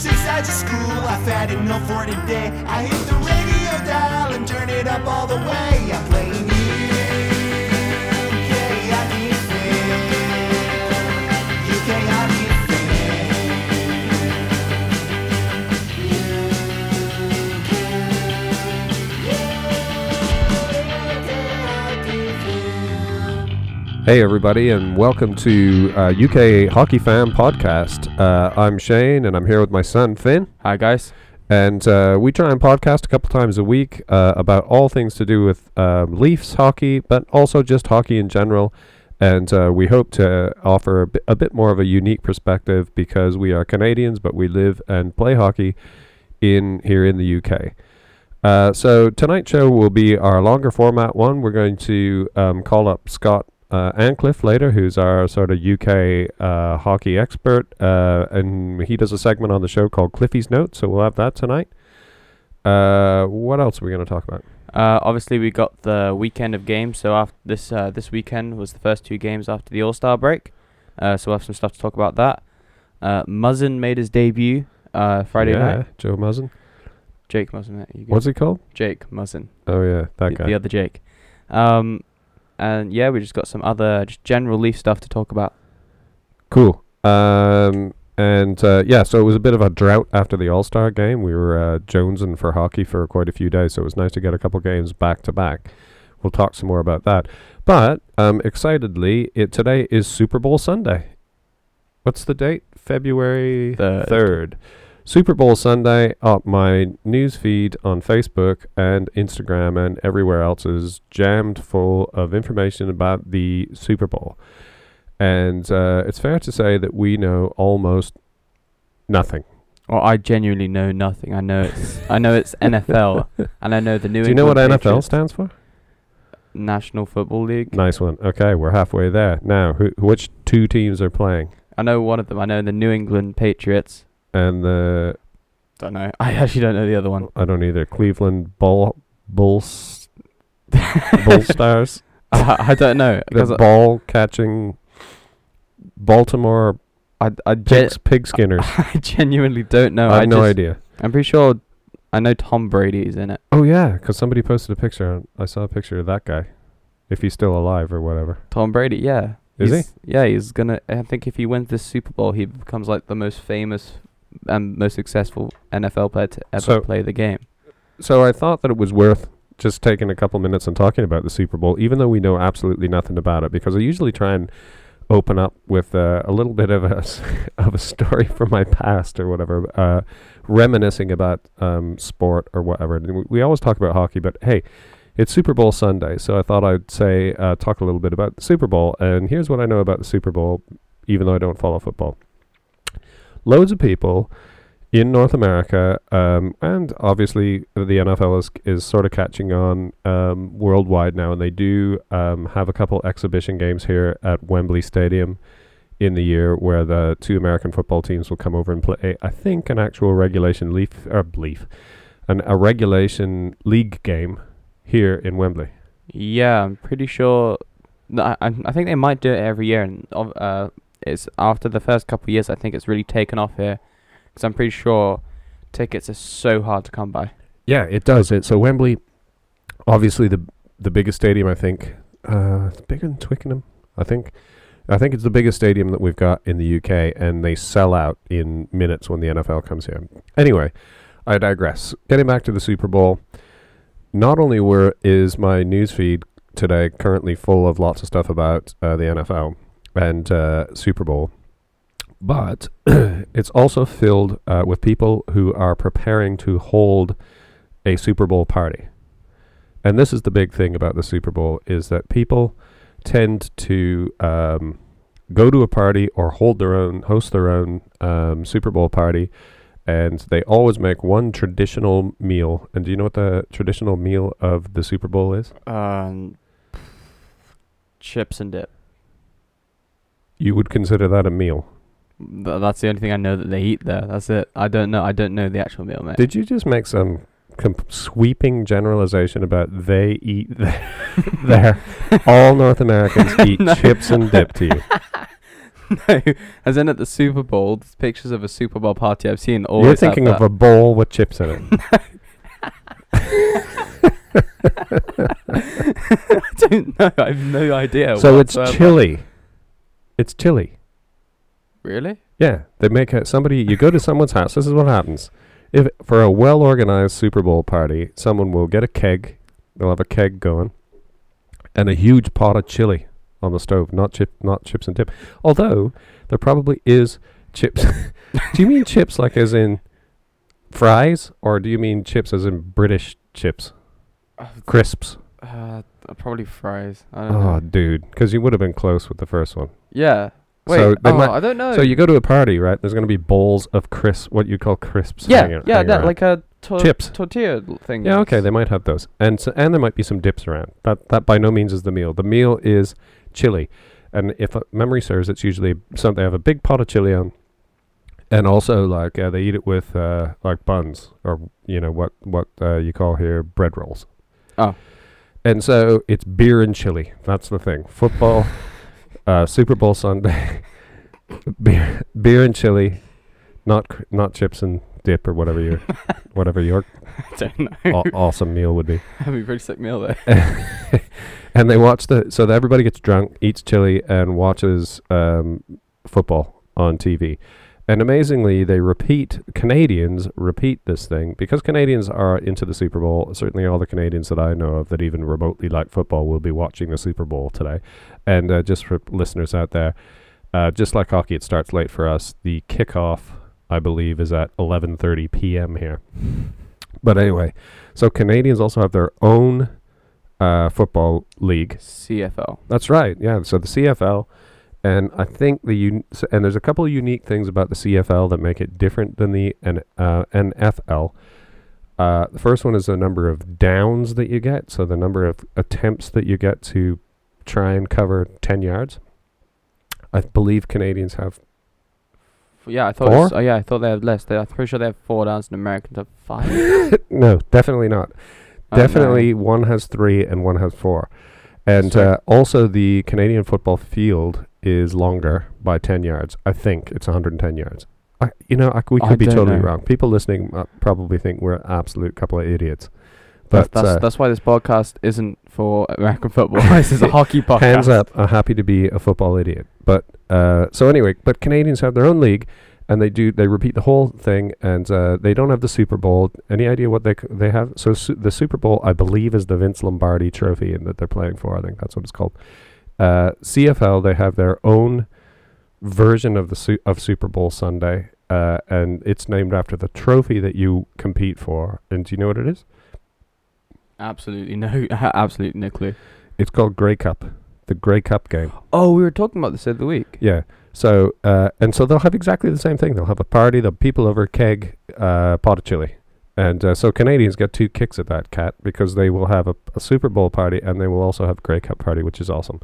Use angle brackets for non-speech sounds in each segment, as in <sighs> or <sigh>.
since I just school. I've had enough for today. I hit the radio dial and turn it up all the way. I'm playing Hey, everybody, and welcome to uh, UK Hockey Fam Podcast. Uh, I'm Shane, and I'm here with my son Finn. Hi guys. And uh, we try and podcast a couple times a week uh, about all things to do with um, Leafs hockey, but also just hockey in general. And uh, we hope to offer a bit, a bit more of a unique perspective because we are Canadians, but we live and play hockey in here in the UK. Uh, so tonight's show will be our longer format one. We're going to um, call up Scott uh, Ancliffe later, who's our sort of UK uh, hockey expert, uh, and he does a segment on the show called Cliffy's Notes. So we'll have that tonight. Uh, what else are we going to talk about? Uh, obviously we got the weekend of games. So after this uh, this weekend was the first two games after the All Star break. Uh, so we'll have some stuff to talk about that. Uh, Muzzin made his debut uh, Friday yeah, night. Joe Muzzin. Jake Muzzin. You. What's he called? Jake Muzzin. Oh yeah, that the, guy. the other Jake. Um, and yeah, we just got some other just general Leaf stuff to talk about. Cool. Um, and uh, yeah, so it was a bit of a drought after the All Star game. We were uh, jonesing for hockey for quite a few days, so it was nice to get a couple games back to back. We'll talk some more about that. But um, excitedly, it today is Super Bowl Sunday. What's the date? February Third. third. Super Bowl Sunday. Up my news feed on Facebook and Instagram and everywhere else is jammed full of information about the Super Bowl. And uh, it's fair to say that we know almost nothing. Well, I genuinely know nothing. I know it's I know it's <laughs> NFL, and I know the New Do you know what England NFL Patriots, stands for? National Football League. Nice one. Okay, we're halfway there. Now, who, which two teams are playing? I know one of them. I know the New England Patriots. And the Don't know. I actually don't know the other one. I don't either. Cleveland Bull Bulls Bull <laughs> Stars. I, I don't know because The ball catching Baltimore I I, gen- pigs, pig skinners. <laughs> I genuinely don't know. I have no just- idea. I'm pretty sure. I know Tom Brady is in it. Oh yeah, because somebody posted a picture. I saw a picture of that guy, if he's still alive or whatever. Tom Brady, yeah. Is he? Yeah, he's gonna. I think if he wins this Super Bowl, he becomes like the most famous and most successful NFL player to ever So- play the game. So I thought that it was worth just taking a couple minutes and talking about the Super Bowl, even though we know absolutely nothing about it, because I usually try and open up with uh, a little <laughs> bit of a of a story from my past or whatever, uh, reminiscing about um, sport or whatever. And we, we always talk about hockey, but hey, it's Super Bowl Sunday, so I thought I'd say uh, talk a little bit about the Super Bowl. And here's what I know about the Super Bowl, even though I don't follow football. Loads of people in North America, um, and obviously the NFL is is sort of catching on um, worldwide now, and they do um, have a couple exhibition games here at Wembley Stadium in the year where the two American football teams will come over and play. I think an actual regulation leaf or leaf, an a regulation league game here in Wembley. Yeah, I'm pretty sure. I I think they might do it every year, and uh, it's after the first couple of years. I think it's really taken off here, because I'm pretty sure tickets are so hard to come by. Yeah, it does. It so Wembley, obviously the the biggest stadium. I think uh, bigger than Twickenham. I think. I think it's the biggest stadium that we've got in the UK, and they sell out in minutes when the NFL comes here. Anyway, I digress. Getting back to the Super Bowl, not only were is my newsfeed today currently full of lots of stuff about uh, the NFL and uh, Super Bowl, but <clears throat> it's also filled uh, with people who are preparing to hold a Super Bowl party. And this is the big thing about the Super Bowl is that people tend to um, go to a party or hold their own, host their own um, Super Bowl party, and they always make one traditional meal. And do you know what the traditional meal of the Super Bowl is? Um, chips and dip. You would consider that a meal. Th- that's the only thing I know that they eat there. That's it. I don't know. I don't know the actual meal, mate. Did you just make some com- sweeping generalization about they eat <laughs> th- there? All North Americans <laughs> eat No. chips and dip to you. <laughs> no, as in at the Super Bowl, there's pictures of a Super Bowl party I've seen. Always You're thinking of a bowl with chips in it. I don't know. I have no idea. so it's whatsoever. chili. It's chili. Really? Yeah, they make a somebody. You go to someone's house. This is what happens. If for a well organized Super Bowl party, someone will get a keg. They'll have a keg going, and a huge pot of chili on the stove. Not chip, not chips and dip. Although there probably is chips. <laughs> do you mean chips like as in fries, or do you mean chips as in British chips, oh, crisps? Uh, probably fries. I don't Oh, know. dude, because you would have been close with the first one. Yeah. Wait. So they oh, might- I don't know. So you go to a party, right? There's going to be bowls of crisps, what you call crisps. yeah, hanging- yeah, hanging that around. like a tor- Chips. tortilla l- thing. Yeah, okay, they might have those, and so, and there might be some dips around. That that by no means is the meal. The meal is chili, and if uh, memory serves, it's usually some they have a big pot of chili on, and also like uh, they eat it with uh, like buns or you know what what uh, you call here bread rolls. Oh. And so it's beer and chili. That's the thing. Football, uh, Super Bowl Sunday, <laughs> beer beer and chili, not cr- not chips and dip or whatever your <laughs> whatever your aw- awesome meal would be. <laughs> That'd be a pretty sick meal there. and they watch the so that everybody gets drunk, eats chili, and watches um, football on TV. And amazingly, they repeat Canadians repeat this thing because Canadians are into the Super Bowl. Certainly, all the Canadians that I know of that even remotely like football will be watching the Super Bowl today. And uh, just for listeners out there, uh, just like hockey, it starts late for us. The kickoff, I believe, is at 11:30 p.m. here. But anyway, so Canadians also have their own uh, football league. CFL. That's right. Yeah. So the CFL, and I think the un- and there's a couple of unique things about the CFL that make it different than the N- uh, NFL. Uh, the first one is the number of downs that you get. So the number of attempts that you get to try and cover ten yards. I believe Canadians have Yeah, I thought. Four? Oh, yeah, I thought they had less. They, I'm pretty sure they have four downs, and Americans have five. <laughs> no, definitely not. Know. Definitely one has three and one has four. And Sorry. uh, also, the Canadian football field is longer by 10 yards. I think it's 110 yards. I, you know, I, we I could be totally know. wrong. People listening uh, probably think we're an absolute couple of idiots. That's, But that's, uh, that's why this podcast isn't for American football. <laughs> this is a hockey podcast. hands up, I'm happy to be a football idiot. But uh, so anyway, but Canadians have their own league, and they do they repeat the whole thing, and uh, they don't have the Super Bowl. Any idea what they c- they have? So su- the Super Bowl, I believe, is the Vince Lombardi Trophy, and that they're playing for. I think that's what it's called. Uh, CFL, they have their own version of the su- of Super Bowl Sunday, uh, and it's named after the trophy that you compete for. And do you know what it is? Absolutely no, <laughs> absolutely no clue. It's called Grey Cup, the Grey Cup game. Oh, we were talking about this the other week. Yeah. So uh, and so they'll have exactly the same thing. They'll have a party. The people over a keg, uh, pot of chili, and uh, so Canadians get two kicks at that cat because they will have a, a Super Bowl party and they will also have a Grey Cup party, which is awesome.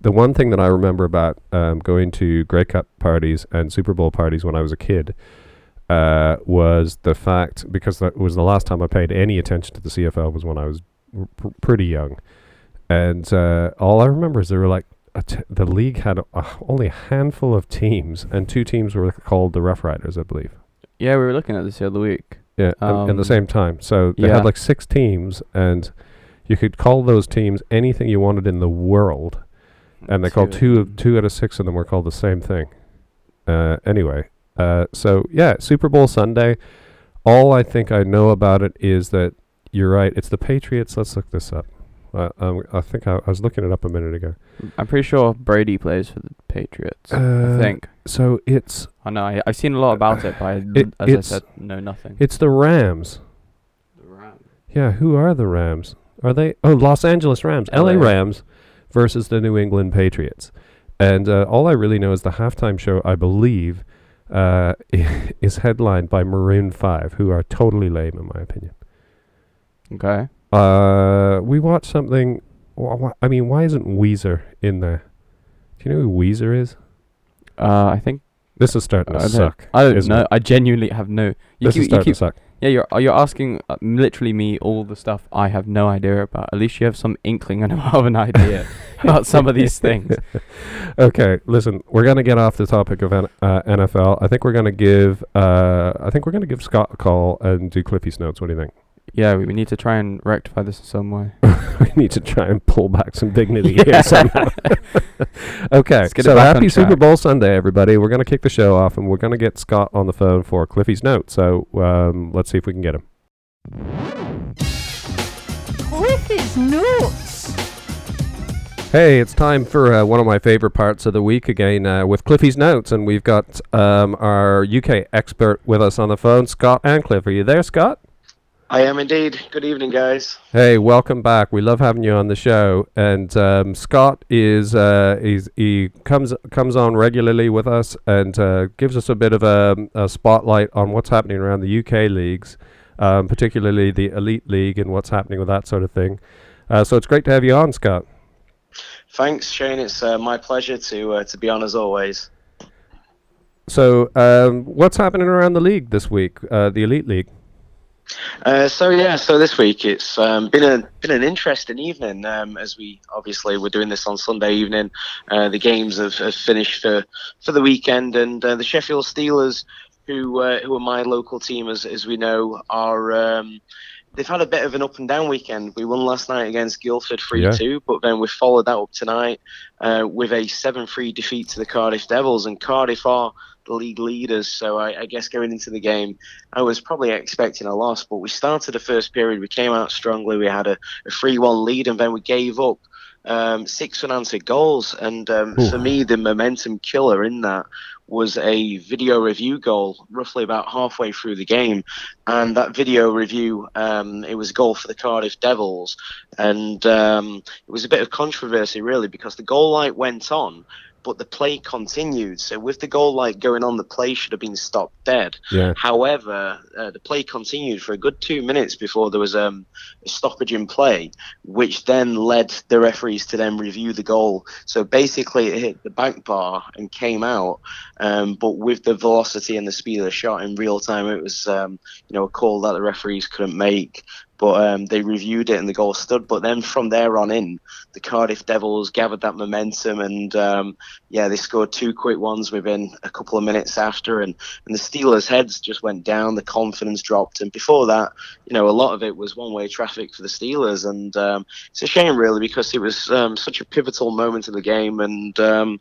The one thing that I remember about um, going to Grey Cup parties and Super Bowl parties when I was a kid uh, was the fact because that was the last time I paid any attention to the CFL was when I was pr- pretty young, and uh, all I remember is there were like the league had a, only a handful of teams, and two teams were called the Rough Riders, I believe. Yeah, we were looking at this the other week. Yeah, um, at the same time. So they yeah. had like six teams, and you could call those teams anything you wanted in the world, and they called two of two out of six of them were called the same thing. Uh, anyway, uh, so yeah, Super Bowl Sunday. All I think I know about it is that you're right. It's the Patriots. Let's look this up. Uh, um, I think I, I was looking it up a minute ago. I'm pretty sure Brady plays for the Patriots. Uh, I think. So it's I know. I, I've seen a lot about it, but I, <laughs> It- as I said, know nothing. it's the Rams. the Rams. Yeah, who are the Rams? Are they? Oh, Los Angeles Rams, LA LA. Rams versus the New England Patriots. And uh, all I really know is the halftime show, I believe, uh, <laughs> is headlined by Maroon 5, who are totally lame, in my opinion. Okay. Uh, we watched something. wh- wh- I mean, why isn't Weezer in there? Do you know who Weezer is? Uh, I think This is starting to I suck. I don't know. it? I genuinely have no. You this is keep, you starting keep to suck. Yeah, you're uh, you're asking uh, literally me all the stuff I have no idea about. At least you have some inkling and <laughs> have an idea. <laughs> about some of these things. <laughs> okay, listen, we're gonna get off the topic of N- uh, NFL. I think we're gonna give uh, I think we're gonna give Scott a call and do Cliffy's notes. What do you think? Yeah, we, we need to try and rectify this in some way. <laughs> we need to try and pull back some dignity here somehow. <laughs> okay, Let's get it so happy Super. Bowl Sunday, everybody. We're gonna kick the show off, and we're gonna get Scott on the phone for Cliffy's notes. So um, let's see if we can get him. Cliffy's notes. Hey, it's time for uh, one of my favorite parts of the week again uh, with Cliffy's notes, and we've got um, our UK expert with us on the phone, Scott Ancliffe. Are you there, Scott? I am indeed. Good evening, guys. Hey, welcome back. We love having you on the show. And um, Scott is uh, he's, he comes comes on regularly with us and uh, gives us a bit of a, a spotlight on what's happening around the UK leagues, um, particularly the Elite League and what's happening with that sort of thing. Uh, so it's great to have you on, Scott. Thanks, Shane. It's uh, my pleasure to uh, to be on as always. So um, what's happening around the league this week, uh, the Elite League? Uh, so yeah, so this week it's um, been a been an interesting evening um, as we obviously we're doing this on Sunday evening. Uh, the games have, have finished for for the weekend, and uh, the Sheffield Steelers, who uh, who are my local team, as as we know, are. Um, They've had a bit of an up and down weekend. We won last night against Guildford 3 2, but then we followed that up tonight uh, with a 7 3 defeat to the Cardiff Devils. And Cardiff are the league leaders, so I, I guess going into the game, I was probably expecting a loss. But we started the first period, we came out strongly, we had a 3 1 lead, and then we gave up um, six unanswered goals. And um, for me, the momentum killer in that was a video review goal roughly about halfway through the game. And that video review um, it was a goal for the cardiff devils. And um, it was a bit of controversy really because the goal light went on but the play continued so with the goal light going on the play should have been stopped dead Yeah. However, uh, the play continued for a good two minutes before there was um, a stoppage in play, which then led the referees to then review the goal. So basically, it hit the back bar and came out, um, but with the velocity and the speed of the shot in real time, it was um, you know a call that the referees couldn't make. But um, they reviewed it and the goal stood. But then from there on in, the Cardiff Devils gathered that momentum and um, yeah, they scored two quick ones within a couple of minutes after, and and the Steelers' heads just went down, the confidence dropped, and before that, you know, a lot of it was one-way traffic for the Steelers, and um, it's a shame really because it was um, such a pivotal moment in the game, and um,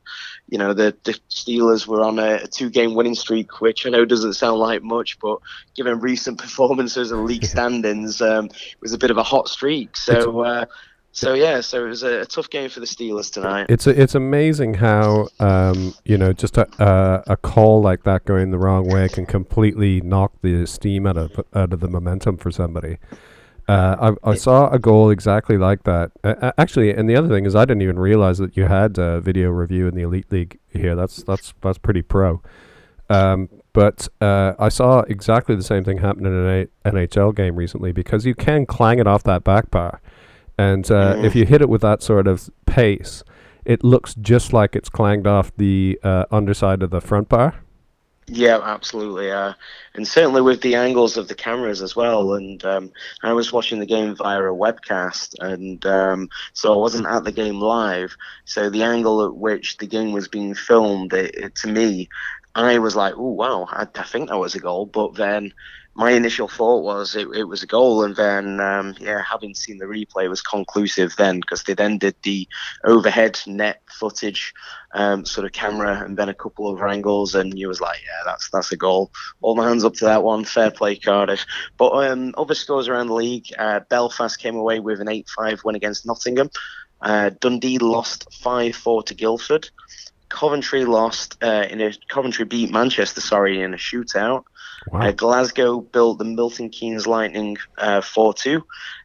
you know, the, the Steelers were on a, a two-game winning streak, which I know doesn't sound like much, but given recent <laughs> performances and league standings, um, it was a bit of a hot streak. So. Uh, so yeah, so it was a, a tough game for the Steelers tonight. It's it's amazing how um, you know just a, a a call like that going the wrong way can completely knock the steam out of out of the momentum for somebody. Uh, I, I saw a goal exactly like that. Uh, actually, and the other thing is, I didn't even realize that you had uh, video review in the elite league here. That's that's that's pretty pro. Um, but uh, I saw exactly the same thing happen in an A- NHL game recently because you can clang it off that back bar, and uh, Mhm. if you hit it with that sort of pace, it looks just like it's clanged off the uh, underside of the front bar. Yeah, absolutely. Uh, and certainly with the angles of the cameras as well. And um, I was watching the game via a webcast, and um, so I wasn't at the game live. So the angle at which the game was being filmed, it, it, to me, I was like, "Oh wow, I, I think that was a goal." But then my initial thought was it, it was a goal, and then um, yeah, having seen the replay was conclusive then because they then did the overhead net footage um, sort of camera and then a couple of angles, and you was like, yeah, that's that's a goal. All my hands up to that one. Fair play, Cardiff. But um, other scores around the league, uh, Belfast came away with an 8-5 win against Nottingham. Uh, Dundee lost 5-4 to Guildford. Coventry lost uh, in a Coventry beat Manchester, sorry, in a shootout. Wow. Uh, Glasgow built the Milton Keynes Lightning uh, 4-2,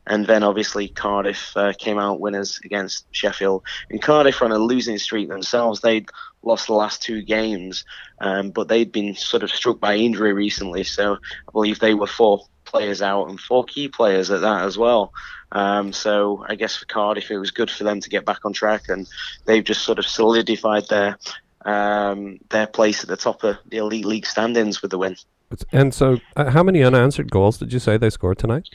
and then obviously Cardiff uh, came out winners against Sheffield. And Cardiff are on a losing streak themselves. They'd lost the last two games, um, but they'd been sort of struck by injury recently. So I believe they were four players out and four key players at that as well. Um, so I guess for Cardiff, it was good for them to get back on track, and they've just sort of solidified their um, their place at the top of the elite league standings with the win. And so, uh, how many unanswered goals did you say they scored tonight?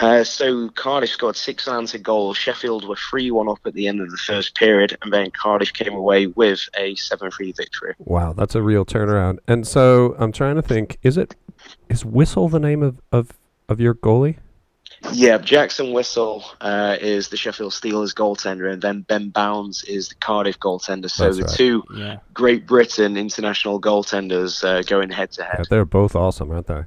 Uh, so Cardiff scored six unanswered goals. Sheffield were 3 1 up at the end of the first period, and then Cardiff came away with a 7 3 victory. Wow, that's a real turnaround. And so I'm trying to think: is it is Whistle the name of of, of your goalie? Yeah, Jackson Whistle uh, is the Sheffield Steelers goaltender, and then Ben Bowns is the Cardiff goaltender. So That's the right. two Yeah. Great Britain international goaltenders uh, going head to head. they're both awesome, aren't they?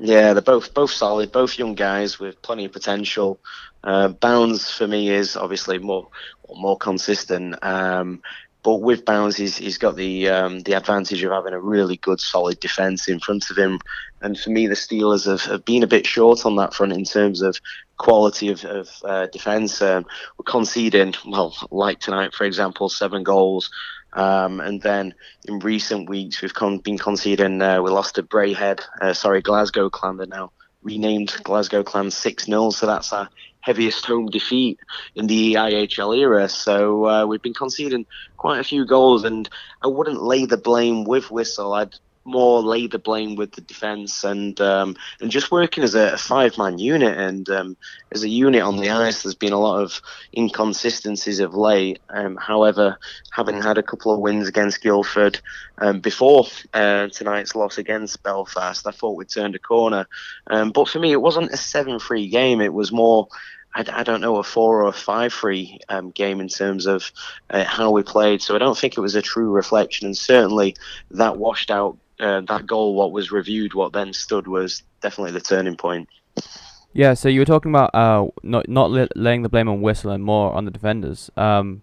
Yeah, they're both both solid, both young guys with plenty of potential. Uh, Bowns for me is obviously more more consistent, um, but with Bowns, he's he's got the um, the advantage of having a really good, solid defense in front of him. And for me, the Steelers have, have been a bit short on that front in terms of quality of, of uh, defense. Um, we're conceding, well, like tonight, for example, seven goals. Um, and then in recent weeks, we've con- been conceding. Uh, we lost to Braehead, uh, sorry, Glasgow Clan. They're now renamed Glasgow Clan 6 0. So that's our heaviest home defeat in the E IHL era. So uh, we've been conceding quite a few goals, and I wouldn't lay the blame with Whistle. I'd more lay the blame with the defence and um, and just working as a, five man unit and um, as a unit on the ice. There's been a lot of inconsistencies of late. Um, however, having had a couple of wins against Guildford um, before uh, tonight's loss against Belfast, I thought we turned a corner. Um, but for me, it wasn't a seven three game. It was more. I, I don't know a four or a five three um, game in terms of uh, how we played. So I don't think it was a true reflection, and certainly that washed out uh, that goal. What was reviewed, what then stood, was definitely the turning point. Yeah, so you were talking about uh not not li- laying the blame on Whistle and more on the defenders. Um,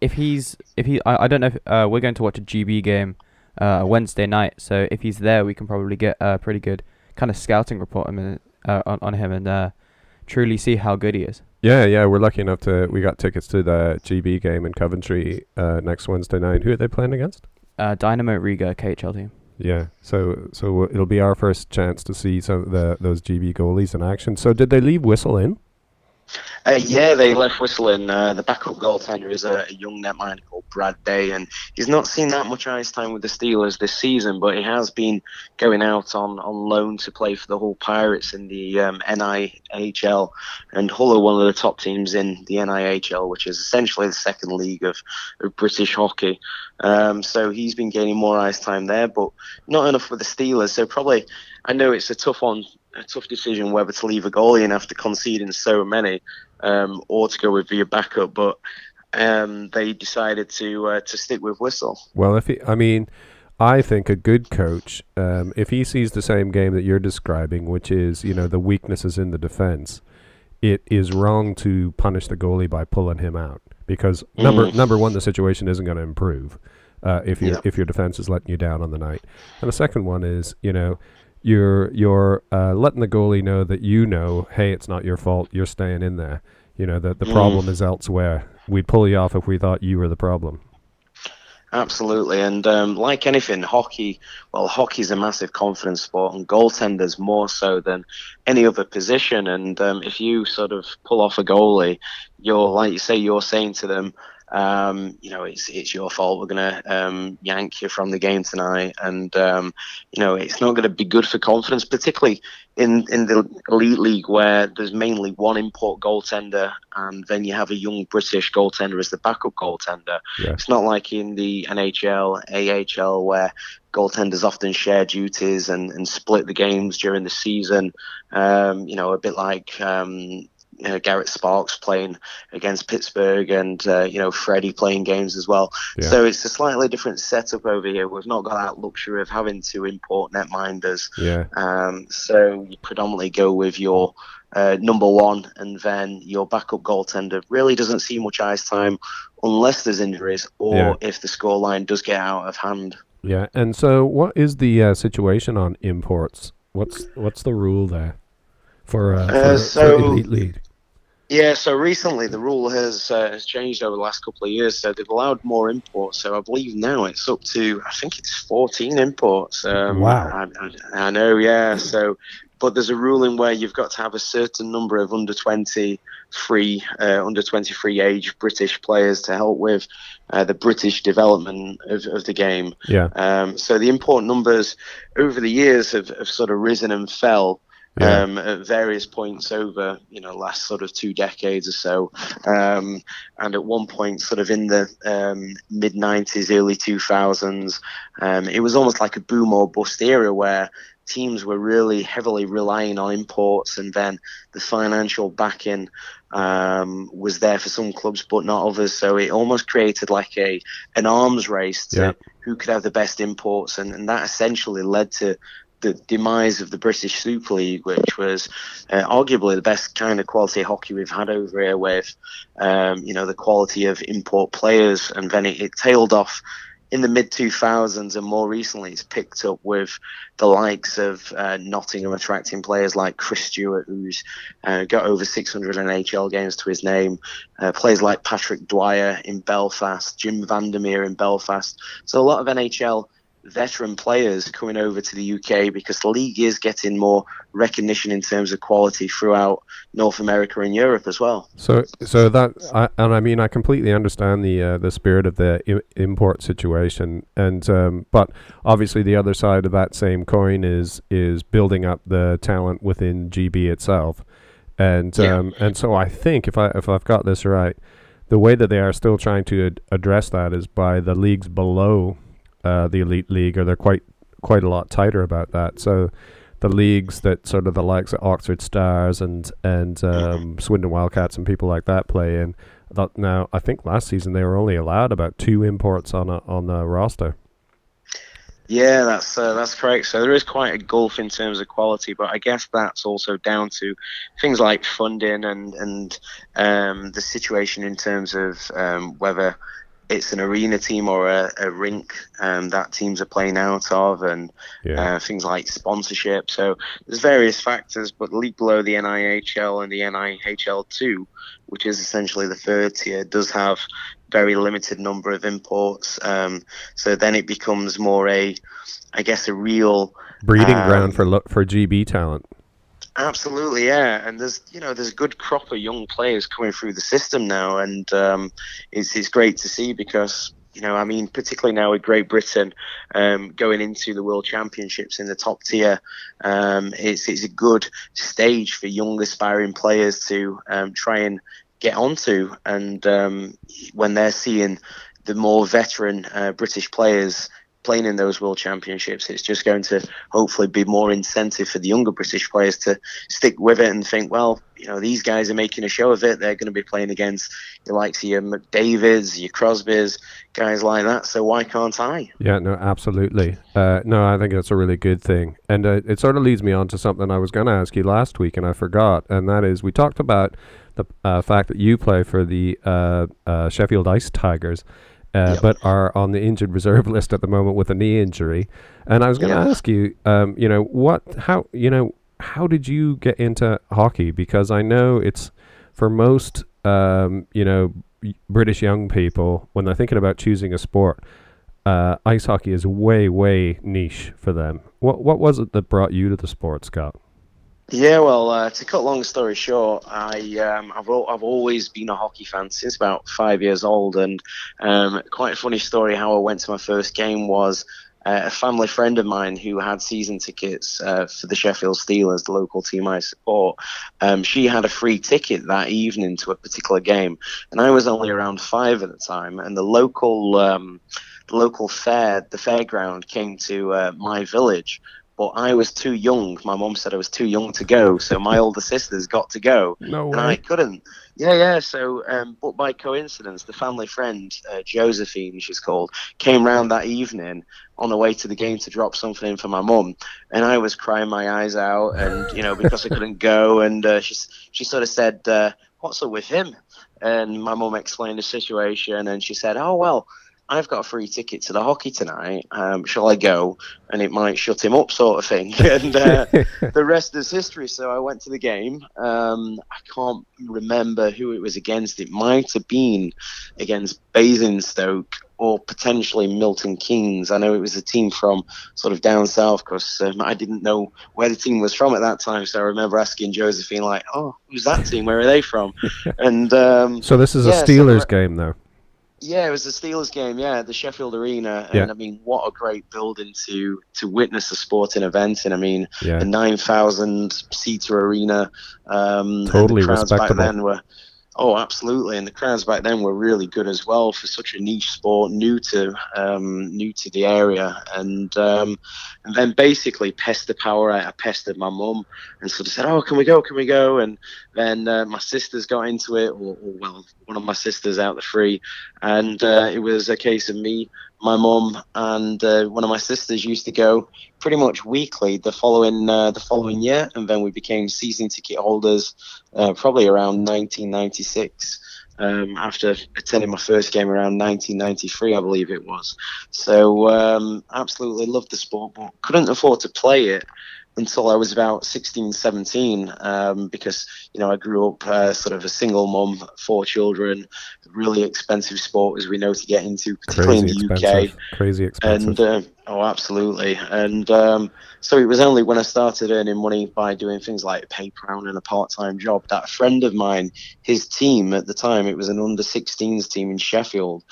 if he's if he I, I don't know if uh, we're going to watch a GB game uh Wednesday night, so if he's there, we can probably get a pretty good kind of scouting report on him, uh, on, on him and uh truly see how good he is. Yeah, yeah. We're lucky enough to we got tickets to the GB game in Coventry uh, next Wednesday night. Who are they playing against? Uh, Dinamo Riga KHL team. Yeah, so so uh, it'll be our first chance to see some of the those GB goalies in action. So did they leave Whistle in? Uh, yeah, they left Whistle in. Uh, the backup goaltender is a, a young netminder called Brad Day, and he's not seen that much ice time with the Steelers this season, but he has been going out on, on loan to play for the Hull Pirates in the um, NIHL. And Hull are one of the top teams in the NIHL, which is essentially the second league of, of British hockey. Um, so he's been gaining more ice time there, but not enough for the Steelers. So probably, I know it's a tough one a tough decision whether to leave a goalie in after conceding so many, um, or to go with your backup. But um, they decided to uh, to stick with Whistle. Well, if he, I mean, I think a good coach, um, if he sees the same game that you're describing, which is you know the weaknesses in the defense, it is wrong to punish the goalie by pulling him out because number Mm. number one, the situation isn't going to improve uh, if you Yeah. if your defense is letting you down on the night, and the second one is you know. You're you're uh, letting the goalie know that you know, hey, it's not your fault. You're staying in there. You know that the Mm. problem is elsewhere. We'd pull you off if we thought you were the problem. Absolutely, and um, like anything, hockey. Well, hockey's a massive confidence sport, and goaltenders more so than any other position. And um, if you sort of pull off a goalie, you're like you say, you're saying to them, um, you know, it's it's your fault. We're gonna um, yank you from the game tonight, and um, you know, it's not going to be good for confidence, particularly in in the elite league where there's mainly one import goaltender, and then you have a young British goaltender as the backup goaltender. Yeah. It's not like in the NHL, AHL, where goaltenders often share duties and, and split the games during the season. Um, you know, a bit like um, uh, Garrett Sparks playing against Pittsburgh and, uh, you know, Freddie playing games as well. Yeah. So it's a slightly different setup over here. We've not got that luxury of having to import netminders. Yeah. Um, so you predominantly go with your uh, number one, and then your backup goaltender really doesn't see much ice time unless there's injuries or Yeah. if the scoreline does get out of hand. Yeah, and so what is the uh, situation on imports? What's what's the rule there for, uh, Uh, so- for elite league? Yeah, so recently the rule has uh, has changed over the last couple of years. So they've allowed more imports. So I believe now it's up to I think it's 14 imports. Um, Wow. I, I, I know, yeah. So, but there's a ruling where you've got to have a certain number of under 20 free, uh, under 23 age British players to help with uh, the British development of, of the game. Yeah, Um, so the import numbers over the years have, have sort of risen and fell. Yeah. um, at various points over you know last sort of two decades or so, um, and at one point sort of in the um, mid '90s, early 2000s, um, it was almost like a boom or bust era where teams were really heavily relying on imports, and then the financial backing um, was there for some clubs but not others. So it almost created like a an arms race to Yeah. who could have the best imports, and, and that essentially led to the demise of the British Super League, which was uh, arguably the best kind of quality hockey we've had over here, with um, you know the quality of import players, and then it, it tailed off in the mid 2000s, and more recently it's picked up with the likes of uh, Nottingham attracting players like Chris Stewart, who's uh, got over 600 NHL games to his name, uh, players like Patrick Dwyer in Belfast, Jim Vandermeer in Belfast. So a lot of NHL veteran players coming over to the UK because the league is getting more recognition in terms of quality throughout North America and Europe as well. So, so that, I, and I mean, I completely understand the uh, the spirit of the I- import situation, and um, but obviously the other side of that same coin is is building up the talent within GB itself, and Yeah. um, and so I think if I if I've got this right, the way that they are still trying to ad- address that is by the leagues below uh, the elite league, or they're quite quite a lot tighter about that. So the leagues that sort of the likes of Oxford Stars and and um, <laughs> Swindon Wildcats and people like that play in. That now I think last season they were only allowed about two imports on a on the roster. Yeah, that's uh, that's correct. So there is quite a gulf in terms of quality, but I guess that's also down to things like funding and and um, the situation in terms of um, whether it's an arena team or a, a rink um, that teams are playing out of, and Yeah, uh, things like sponsorship. So there's various factors, but league below the NIHL and the NIHL two, which is essentially the third tier, does have very limited number of imports. Um, so then it becomes more a, I guess, a real breeding um, ground for lo- for GB talent. Absolutely, yeah. And there's you know there's a good crop of young players coming through the system now, and um, it's it's great to see because you know I mean particularly now with Great Britain um, going into the World Championships in the top tier, um, it's it's a good stage for young aspiring players to um, try and get onto, and um, when they're seeing the more veteran uh, British players playing in those World Championships, it's just going to hopefully be more incentive for the younger British players to stick with it and think, well, you know, these guys are making a show of it. They're going to be playing against the likes of your McDavids, your Crosbys, guys like that. So why can't I? Yeah, no, absolutely. Uh, no, I think that's a really good thing, and uh, it sort of leads me on to something I was going to ask you last week, and I forgot, and that is we talked about the uh, fact that you play for the uh, uh, Sheffield Ice Tigers. Uh, Yep. But are on the injured reserve <laughs> list at the moment with a knee injury, and I was going to Yeah. ask you, um, you know, what, how, you know, how did you get into hockey? Because I know it's for most, um, you know, British young people when they're thinking about choosing a sport, uh, ice hockey is way, way niche for them. What what was it that brought you to the sport, Scott? Yeah, well, uh, to cut long story short, I um, I've I've always been a hockey fan since about five years old, and um, quite a funny story how I went to my first game was uh, a family friend of mine who had season tickets uh, for the Sheffield Steelers, the local team I support. Um, she had a free ticket that evening to a particular game, and I was only around five at the time, and the local um, the local fair, the fairground, came to uh, my village but I was too young. My mum said I was too young to go, so my older sisters got to go, No and I couldn't. Yeah, yeah. So, um, but by coincidence, the family friend uh, Josephine, she's called, came round that evening on the way to the game to drop something in for my mum, and I was crying my eyes out, and you know because I couldn't go, and uh, she she sort of said, uh, "What's up with him?" And my mum explained the situation, and she said, "Oh well." I've got a free ticket to the hockey tonight. Um, shall I go? And it might shut him up, sort of thing. <laughs> and uh, <laughs> the rest is history. So I went to the game. Um, I can't remember who it was against. It might have been against Basingstoke or potentially Milton Keynes. I know it was a team from sort of down south because um, I didn't know where the team was from at that time. So I remember asking Josephine, like, "Oh, who's that team? Where are they from?" <laughs> And um, So this is Yeah, a so Steelers I- game, though. Yeah, it was the Steelers game. Yeah, at the Sheffield Arena, Yeah. and I mean, what a great building to to witness a sporting event And I mean, Yeah. a nine thousand seater arena. Um, and Totally the crowds back respectable. then were. Oh, absolutely, and the crowds back then were really good as well for such a niche sport, new to um, new to the area, and um, and then basically pestered power. I, I pestered my mum and sort of said, "Oh, can we go? Can we go?" And then uh, my sisters got into it, or, or well, one of my sisters out the free, and uh, it was a case of me, my mum, and uh, one of my sisters used to go pretty much weekly the following uh, the following year, and then we became season ticket holders uh, probably around 1996. Um, after attending my first game around 1993, I believe it was. So um, absolutely loved the sport, but couldn't afford to play it until I was about 16, 17, um, because you know I grew up uh, sort of a single mum, four children, really expensive sport as we know to get into, particularly Crazy in the UK. Crazy expensive. And uh, oh, absolutely. And um, so it was only when I started earning money by doing things like paper round and a part-time job that a friend of mine, his team at the time, it was an under 16s team in Sheffield.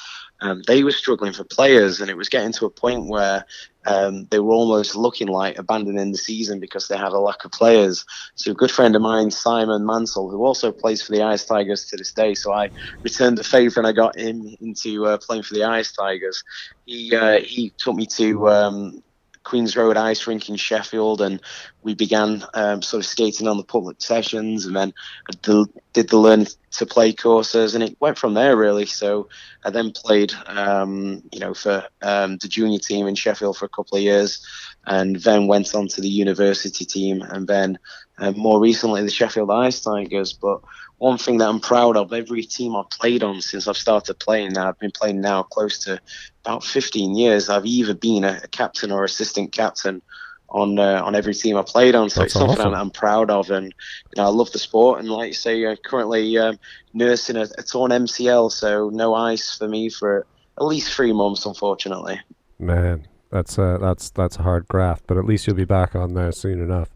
Um, they were struggling for players, and it was getting to a point where um, they were almost looking like abandoning the season because they had a lack of players. So a good friend of mine, Simon Mansell, who also plays for the Ice Tigers to this day, so I returned the favour and I got him into uh, playing for the Ice Tigers. He uh, he took me to um, Queens Road Ice Rink in Sheffield, and we began um, sort of skating on the public sessions, and then did the learn to play courses, and it went from there really. So I then played, um, you know, for um, the junior team in Sheffield for a couple of years, and then went on to the university team, and then uh, more recently the Sheffield Ice Tigers. But one thing that I'm proud of, every team I've played on since I've started playing now, I've been playing now close to about 15 years. I've either been a, a captain or assistant captain on uh, on every team I played on. So That's it's something awesome. I'm, I'm proud of, and you know I love the sport. And like you say, uh, currently um, nursing a, a torn MCL, so no ice for me for at least three months, unfortunately. Man, that's uh, that's that's a hard graft, but at least you'll be back on there soon enough.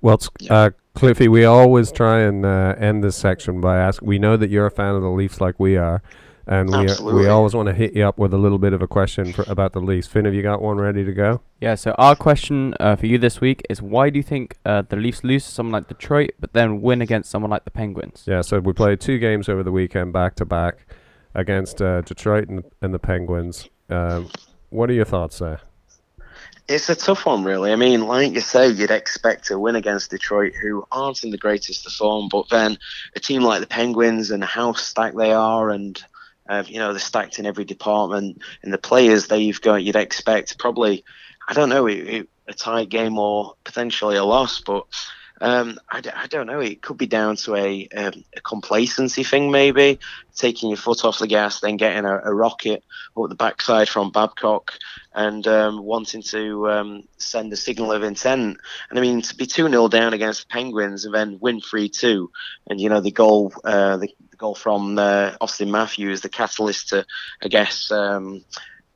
Well, it's- Yeah. uh, Cliffy, we always try and uh, end this section by asking. We know that you're a fan of the Leafs, like we are, and we we always want to hit you up with a little bit of a question for, about the Leafs. Finn, have you got one ready to go? Yeah, so our question uh, for you this week is why do you think uh, the Leafs lose to someone like Detroit, but then win against someone like the Penguins? Yeah, so we played two games over the weekend, back to back, against uh, Detroit and, and the Penguins. Um, what are your thoughts there? It's a tough one, really. I mean, like you say, you'd expect to win against Detroit, who aren't in the greatest of form, but then a team like the Penguins and how stacked they are, and uh, you know they're stacked in every department, and the players they've got, you'd expect probably, I don't know, a tight game or potentially a loss, but. Um, I, d- I don't know. It could be down to a, um, a complacency thing, maybe taking your foot off the gas, then getting a, a rocket up the backside from Babcock, and um, wanting to um, send a signal of intent. And I mean, to be 2 0 down against Penguins and then win 3 2, and you know, the goal, uh, the, the goal from uh, Austin Matthews, the catalyst to, I guess, um,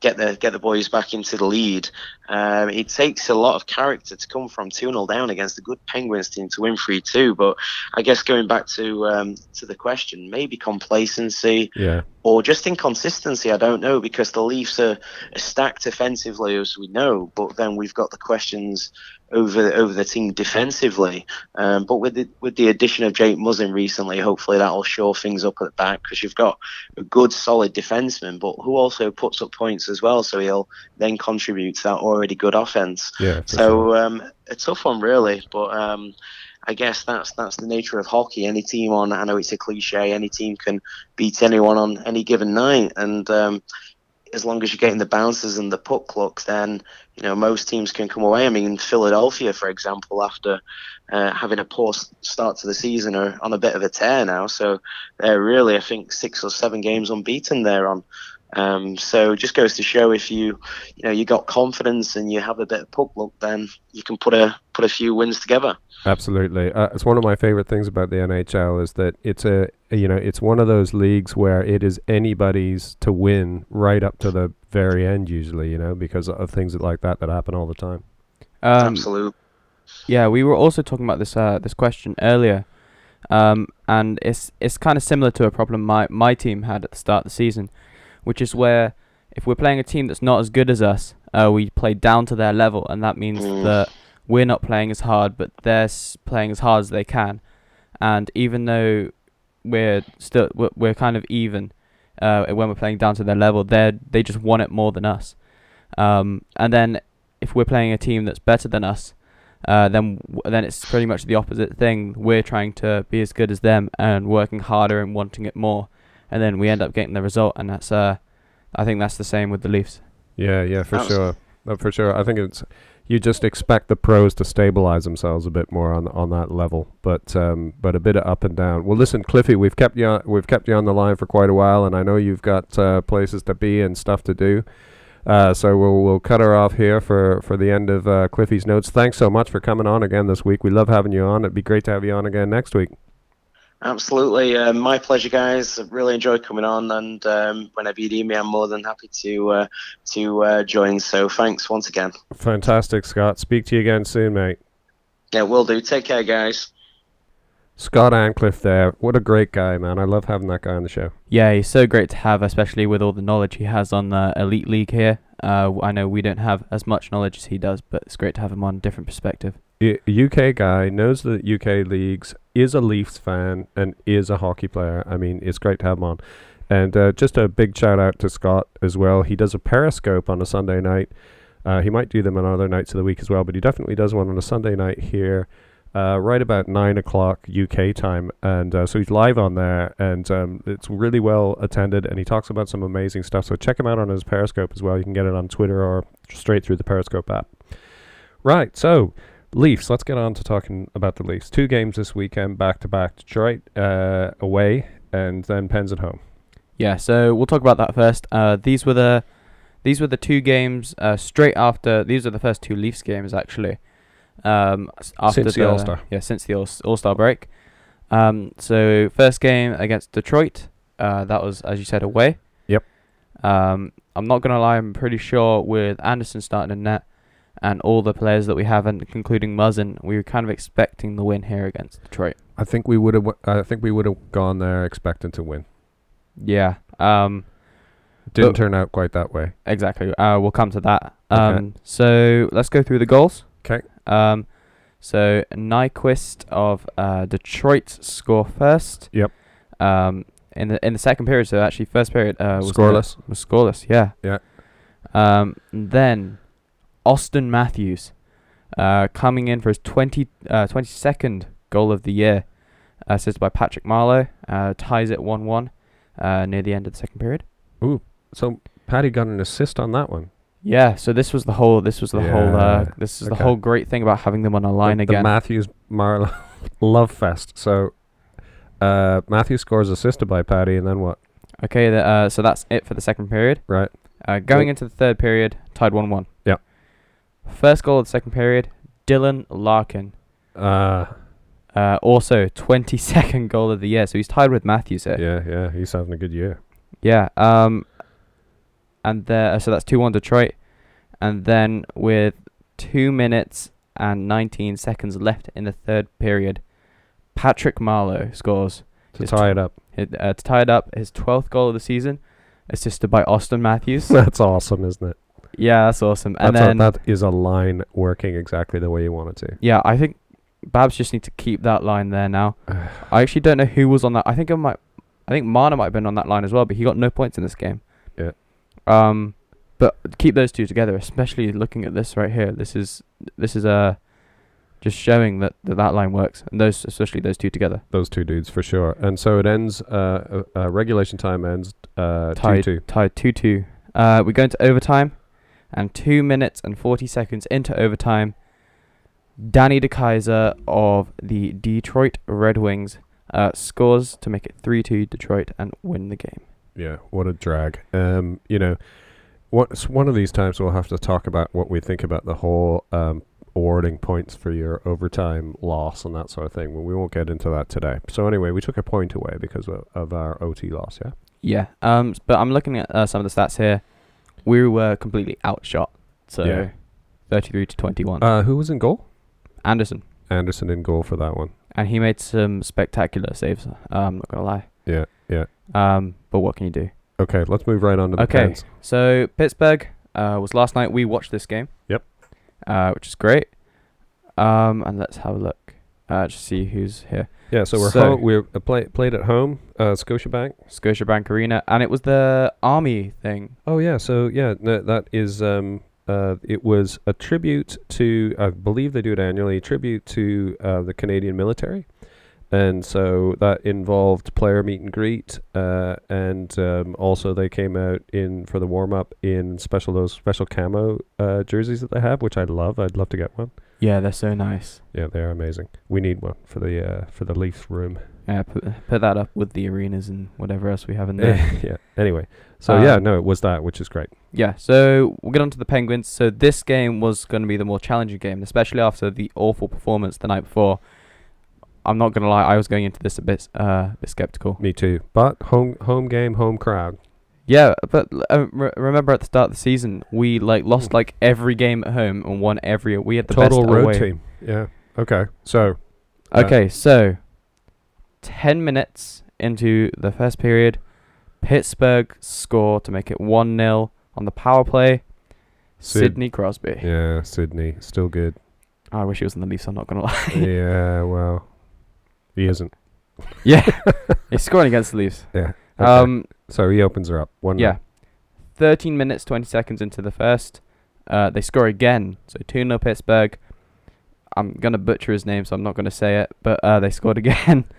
get the get the boys back into the lead. Um, it takes a lot of character to come from 2 0 down against a good Penguins team to win 3 2. But I guess going back to um, to the question, maybe complacency Yeah, or just inconsistency. I don't know because the Leafs are, are stacked offensively, as we know, but then we've got the questions over over the team defensively. Um, but with the with the addition of Jake Muzzin recently, hopefully that'll shore things up at the back because you've got a good, solid defenseman, but who also puts up points as well, so he'll then contribute to that already good offense. yeah. for sure. So um, a tough one, really. But um, I guess that's that's the nature of hockey. Any team on, I know it's a cliche, any team can beat anyone on any given night, and um, as long as you're getting the bounces and the puck luck, then you know most teams can come away. I mean, Philadelphia, for example, after uh, having a poor start to the season, are on a bit of a tear now. So they're really, I think, six or seven games unbeaten. They're on. Um, so it just goes to show if you, you know, you got confidence and you have a bit of puck luck, then you can put a put a few wins together. Absolutely, uh, it's one of my favorite things about the NHL is that it's a you know it's one of those leagues where it is anybody's to win right up to the very end usually you know because of things like that that happen all the time. Um, Absolute. Yeah, we were also talking about this uh, this question earlier, um, and it's it's kind of similar to a problem my my team had at the start of the season. Which is where if we're playing a team that's not as good as us, uh, we play down to their level, and that means Mm. that we're not playing as hard, but they're playing as hard as they can. And even though we're still we're, we're kind of even uh, when we're playing down to their level, they they just want it more than us. Um, and then if we're playing a team that's better than us, uh, then then it's pretty much the opposite thing. We're trying to be as good as them and working harder and wanting it more, and then we end up getting the result. And that's uh, I think that's the same with the Leafs. Yeah, yeah, for Abs- sure. No, for sure. I think it's you just expect the pros to stabilize themselves a bit more on on that level, but um, but a bit of up and down. Well, listen, Cliffy, we've kept you on, we've kept you on the line for quite a while, and I know you've got uh, places to be and stuff to do. Uh, so we'll we'll cut her off here for for the end of uh, Cliffy's notes. Thanks so much for coming on again this week. We love having you on. It'd be great to have you on again next week. Absolutely, uh, my pleasure, guys. I've really enjoyed coming on, and um, whenever you need me, I'm more than happy to uh, to uh, join. So thanks once again. Fantastic, Scott. Speak to you again soon, mate. Yeah, will do. Take care, guys. Scott Ancliffe there. What a great guy, man. I love having that guy on the show. Yeah, he's so great to have, especially with all the knowledge he has on the elite league here. Uh, I know we don't have as much knowledge as he does, but it's great to have him on a different perspective. UK guy knows the UK leagues, is a Leafs fan, and is a hockey player. I mean, it's great to have him on. And uh, just a big shout out to Scott as well. He does a Periscope on a Sunday night. Uh, he might do them on other nights of the week as well, but he definitely does one on a Sunday night here, uh, right about nine o'clock UK time. And uh, so he's live on there, and um, it's really well attended. And he talks about some amazing stuff. So check him out on his Periscope as well. You can get it on Twitter or straight through the Periscope app. Right. So Leafs. Let's get on to talking about the Leafs. Two games this weekend, back to back. Detroit uh, away, and then Pens at home. Yeah, so we'll talk about that first. Uh, these were the these were the two games uh, straight after. These are the first two Leafs games actually. Um, after Since the All-Star. Yeah, since the All Star break. Um, so first game against Detroit. Uh, that was as you said away. Yep. Um, I'm not gonna lie. I'm pretty sure with Anderson starting in net and all the players that we have, and including Muzzin, we were kind of expecting the win here against Detroit. I think we would have. I think we would have gone there expecting to win. Yeah. Um, Didn't turn out quite that way. Exactly. Uh, we'll come to that. Okay. Um, so let's go through the goals. 'Kay. Um, so Nyquist of uh, Detroit score first. Yep. Um, in the in the second period, so actually first period uh, was Scoreless. Was scoreless. Yeah. Yeah. Um, then Austin Matthews, uh, coming in for his 20, uh, 22nd goal of the year, assisted by Patrick Marleau, uh, ties it one one, uh, near the end of the second period. Ooh, so Paddy got an assist on that one. Yeah, so this was the whole this was the whole uh, this is okay. the whole great thing about having them on a line the, again. The Matthews Marleau <laughs> love fest. So uh, Matthews scores assisted by Paddy, and then what? okay, the, uh, so that's it for the second period. Right. Uh, going into the third period, tied one one. Yep. First goal of the second period, Dylan Larkin. Uh, Uh, also 22nd <laughs> goal of the year, so he's tied with Matthews here. yeah, yeah. He's having a good year. Yeah. Um, and there, so that's two one Detroit, and then with two minutes and 19 seconds left in the third period, Patrick Marleau scores To His tie it up. It, uh, to tie it up, his 12th goal of the season, assisted by Austin Matthews. <laughs> That's awesome, isn't it? Yeah, that's awesome. And That's then, a, that is a line working exactly the way you want it to. yeah, I think Babs just need to keep that line there now. <sighs> I actually don't know who was on that. I think it might. I think Mana might have been on that line as well, but he got no points in this game. Yeah. Um, but keep those two together, especially looking at this right here. This is this is uh just showing that that, that line works, and those especially those two together. Those two dudes for sure. And so it ends. Uh, uh, uh, regulation time ends uh, two tied two. tied two two. Uh, we go into overtime, and two minutes and forty seconds into overtime, Danny DeKeyser of the Detroit Red Wings uh, scores to make it three two Detroit and win the game. Yeah, what a drag. Um, you know, what s- one of these times we'll have to talk about what we think about the whole um awarding points for your overtime loss and that sort of thing. Well, we won't get into that today. So anyway, we took a point away because of, of our OT loss. Yeah. Yeah. Um. But I'm looking at uh, some of the stats here. We were completely outshot. So, Yeah. thirty-three to twenty-one. Uh, who was in goal? Anderson, Anderson in goal for that one. and he made some spectacular saves. Uh, I'm not gonna lie. Yeah, yeah. Um. But what can you do? Okay, let's move right on to the Okay. Pens. So Pittsburgh uh, was last night. We watched this game. Yep. Uh, which is great. Um, and let's have a look. Uh, just see who's here. Yeah, so we're So- home, we're uh, play, played at home, uh, Scotiabank. Scotiabank Arena, and it was the Army thing. Oh yeah, so yeah, no, that is um uh it was a tribute to I believe they do it annually, tribute to uh, the Canadian military. And so that involved player meet and greet, uh, and um, also they came out in for the warm up in special those special camo uh, jerseys that they have, which I love. I'd love to get one. Yeah, they're so nice. Yeah, they are amazing. We need one for the uh, for the Leafs room. Yeah, put, put that up with the arenas and whatever else we have in <laughs> there. yeah. Anyway, so yeah, Um, no, it was that, which is great. Yeah, so we'll get on to the Penguins. So this game was going to be the more challenging game, especially after the awful performance the night before. I'm not going to lie, I was going into this a bit, uh, a bit skeptical. Me too. But home home game, home crowd. Yeah, but uh, re- remember at the start of the season, we like lost like every game at home and won every. We had the Total best road away. team. Yeah. Okay. So uh, Okay, so ten minutes into the first period, Pittsburgh score to make it one 0 on the power play. Sid- Sidney Crosby. yeah, Sidney still good. I wish he was in the Leafs. I'm not gonna lie. <laughs> yeah. Well, he isn't. yeah, <laughs> he's scoring against the Leafs. Yeah. Okay. Um, so he opens her up. One. yeah. 13 minutes 20 seconds into the first, uh, they score again. So 2 0 Pittsburgh. I'm gonna butcher his name, so I'm not gonna say it. But uh, they scored again. <laughs>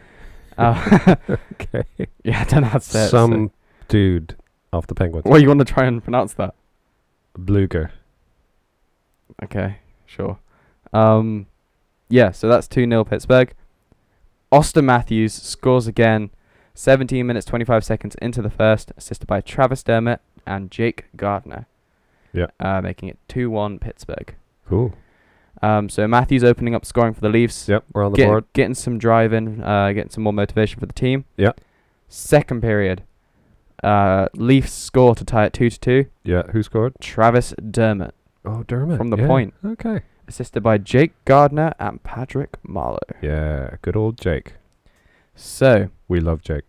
Uh, Okay. <laughs> yeah, I don't know how to say it. Some dude off the Penguins. Well, you want to try and pronounce that? Blueger. Okay, sure. Um, yeah, so that's 2 0 Pittsburgh. Austin Matthews scores again, 17 minutes 25 seconds into the first, assisted by Travis Dermott and Jake Gardiner. Yeah. Uh, making it 2 1 Pittsburgh. Cool. Um, so Matthews opening up scoring for the Leafs. Yep. We're on the Get- board. Getting some drive in, uh, getting some more motivation for the team. Yeah. Second period. Uh, Leafs score to tie it 2 to 2. Yeah. Who scored? Travis Dermott, Oh, Dermott. From the yeah. point. Okay. assisted by Jake Gardiner and Patrick Marleau. Yeah. Good old Jake. So, We love Jake.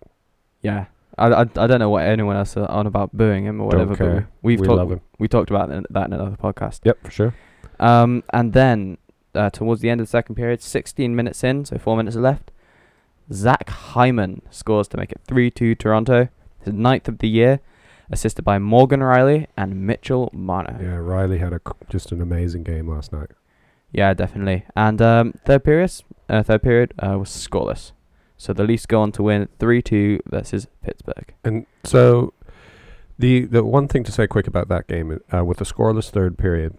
yeah. I, I, I don't know what anyone else are on about booing him or Don't whatever, but we've we talked love him. we talked about that in another podcast. Yep. For sure. Um, and then uh, towards the end of the second period, 16 minutes in, so four minutes left, Zach Hyman scores to make it 3-2 Toronto, his ninth of the year, assisted by Morgan Rielly and Mitchell Marner. Yeah. Rielly had a just an amazing game last night. Yeah, definitely. And um, third period, uh, third period uh, was scoreless. So the Leafs go on to win 3-2 versus Pittsburgh. And so, the the one thing to say quick about that game uh, with the scoreless third period,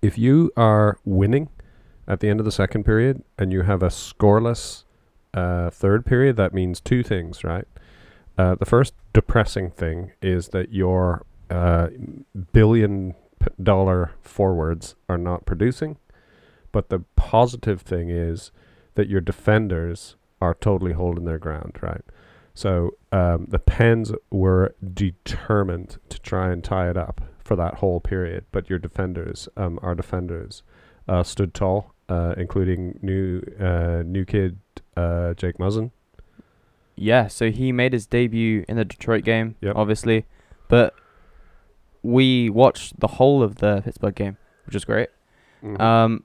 if you are winning at the end of the second period and you have a scoreless uh, third period, that means two things, right? Uh, the first depressing thing is that your uh, billion dollar forwards are not producing, but the positive thing is that your defenders are totally holding their ground, right? So um, the Pens were determined to try and tie it up for that whole period, but your defenders, um, our defenders, uh, stood tall, uh, including new uh, new kid uh, Jake Muzzin. Yeah, so he made his debut in the Detroit game, Yep. obviously. But we watched the whole of the Pittsburgh game, which was great. Mhm. Um,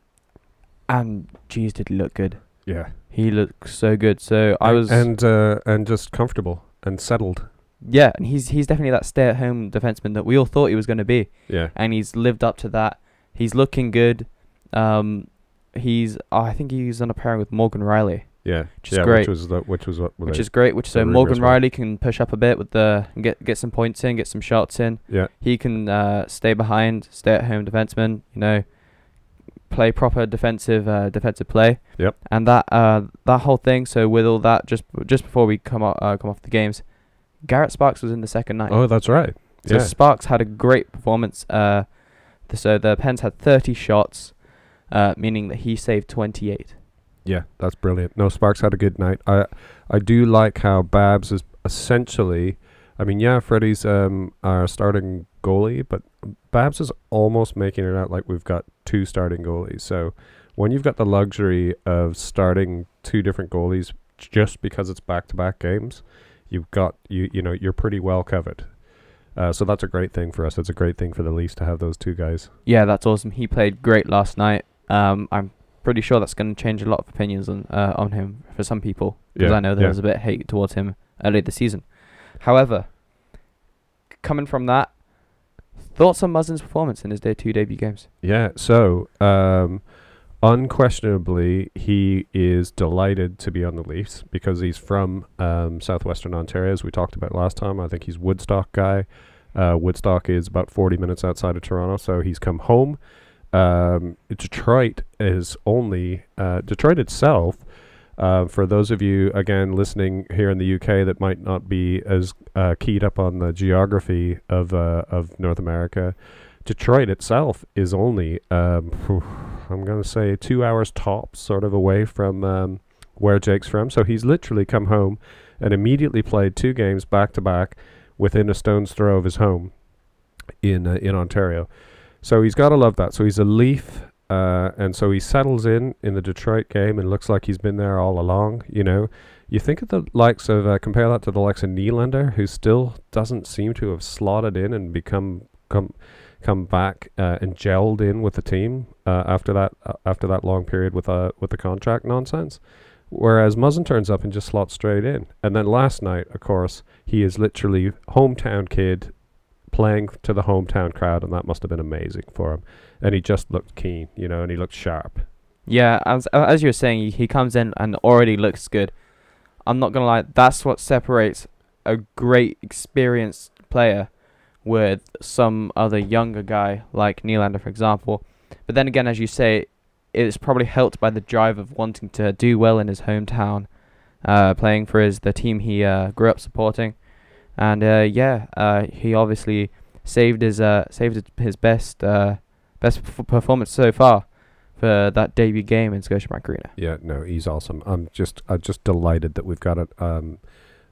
and geez, did he look good? Yeah, He looks so good. So I was, and uh, and just comfortable and settled. yeah, and he's he's definitely that stay-at-home defenseman that we all thought he was going to be. Yeah, and he's lived up to that. He's looking good. Um, he's oh, I think he's on a pairing with Morgan Rielly, yeah, Which is yeah. great. Which was the, which was what which is great. Which so Morgan. Rielly can push up a bit with the get get some points in, get some shots in. yeah He can uh, stay behind, stay at home defenseman. You know, play proper defensive uh, defensive play. Yep. And that uh that whole thing. So with all that, just just before we come off uh, come off the games, Garrett Sparks was in the second night. Oh, that's right. So yeah, Sparks had a great performance. Uh, th- so the Pens had 30 shots, uh, meaning that he saved 28. Yeah, that's brilliant. No, Sparks had a good night. I I do like how Babs is essentially. I mean, yeah, Freddie's um our starting goalie, but Babs is almost making it out like we've got two starting goalies. So when you've got the luxury of starting two different goalies just because it's back to back games, you've got you you know you're pretty well covered. Uh, so that's a great thing for us. It's a great thing for the Leafs to have those two guys. Yeah, that's awesome. He played great last night. Um, I'm pretty sure that's going to change a lot of opinions on uh, on him for some people because Yeah, I know there yeah. was a bit of hate towards him earlier this season. However, coming from that, thoughts on Muzzin's performance in his day two debut games? Yeah. So um, unquestionably, he is delighted to be on the Leafs because he's from um, southwestern Ontario, as we talked about last time. I think he's Woodstock guy. Uh, Woodstock is about 40 minutes outside of Toronto, so he's come home. Um, Detroit is only uh, Detroit itself. Uh, for those of you again listening here in the UK that might not be as uh, keyed up on the geography of uh, of North America, Detroit itself is only um, I'm going to say two hours tops, sort of away from um, where Jake's from. So he's literally come home and immediately played two games back to back within a stone's throw of his home in uh, in Ontario. So he's got to love that. So he's a Leaf, uh, and so he settles in in the Detroit game and looks like he's been there all along. You know, you think of the likes of uh, compare that to the likes of Nylander, who still doesn't seem to have slotted in and become come come back uh, and gelled in with the team uh, after that uh, after that long period with uh, with the contract nonsense. Whereas Muzzin turns up and just slots straight in. And then last night, of course, he is literally hometown kid playing to the hometown crowd, and that must have been amazing for him. And he just looked keen, you know, and he looked sharp. Yeah, as as you were saying, he- he comes in and already looks good. I'm not gonna lie, that's what separates a great experienced player with some other younger guy like Nylander, for example. But then again, as you say, it's probably helped by the drive of wanting to do well in his hometown, uh, playing for his the team he uh, grew up supporting, and uh, yeah, uh, he obviously saved his uh, saved his- best uh, best perf- performance so far for that debut game in Scotiabank Arena. Yeah, no, he's awesome. I'm just, I'm just delighted that we've got a, um,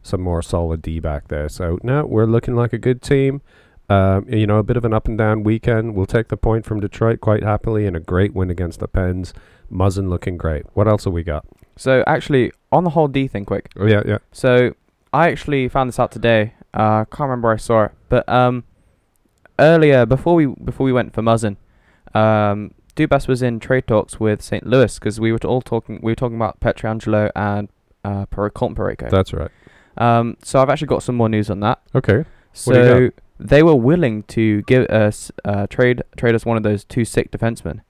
some more solid D back there. So now we're looking like a good team. Um, you know, a bit of an up and down weekend. We'll take the point from Detroit quite happily, and a great win against the Pens. Muzzin looking great. What else have we got? So actually, on the whole D thing, quick. Oh yeah, yeah. So I actually found this out today. Uh, I can't remember where I saw it, but um, earlier before we before we went for Muzzin, um, Dubas was in trade talks with St. Louis because we were all talking. We were talking about Pietrangelo and uh, Per- That's right. Um, so I've actually got some more news on that. Okay. What do you So they were willing to give us uh, trade trade us one of those two sick defensemen.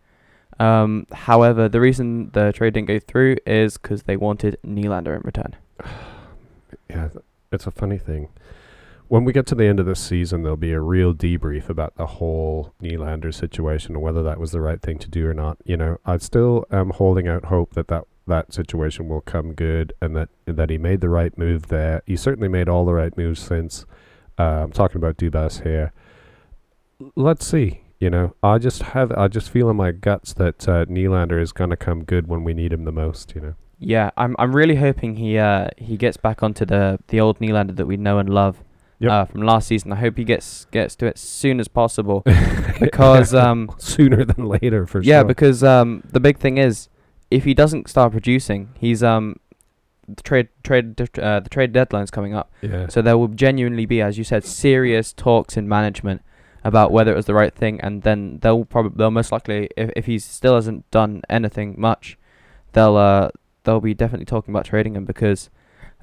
Um, however, the reason the trade didn't go through is because they wanted Nylander in return. <sighs> Yeah, it's a funny thing. When we get to the end of this season, there'll be a real debrief about the whole Nylander situation and whether that was the right thing to do or not. You know, I still am holding out hope that that, that situation will come good and that that he made the right move there. He certainly made all the right moves since. Uh, I'm talking about Dubas here. Let's see. You know, I just have I just feel in my guts that uh, Nylander is gonna come good when we need him the most. You know. Yeah, I'm I'm really hoping he uh he gets back onto the the old Nylander that we know and love Yep. uh, from last season. I hope he gets gets to it as soon as possible <laughs> because um <laughs> sooner than later for yeah sure. Yeah, because um the big thing is if he doesn't start producing, he's um the trade trade uh, the trade deadline's coming up. yeah. So there will genuinely be, as you said, serious talks in management about whether it was the right thing, and then they'll probably they'll most likely, if if he still hasn't done anything much, they'll uh they'll be definitely talking about trading him because,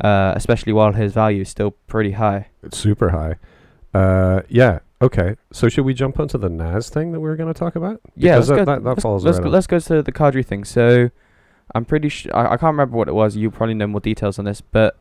uh, especially while his value is still pretty high. It's super high. Uh, yeah. Okay. So should we jump onto the Naz thing that we were going to talk about? Yeah, Because let's that, go. that, that let's, falls let's right go, let's go to the Kadri thing. So, I'm pretty sure I, I can't remember what it was. You probably know more details on this, but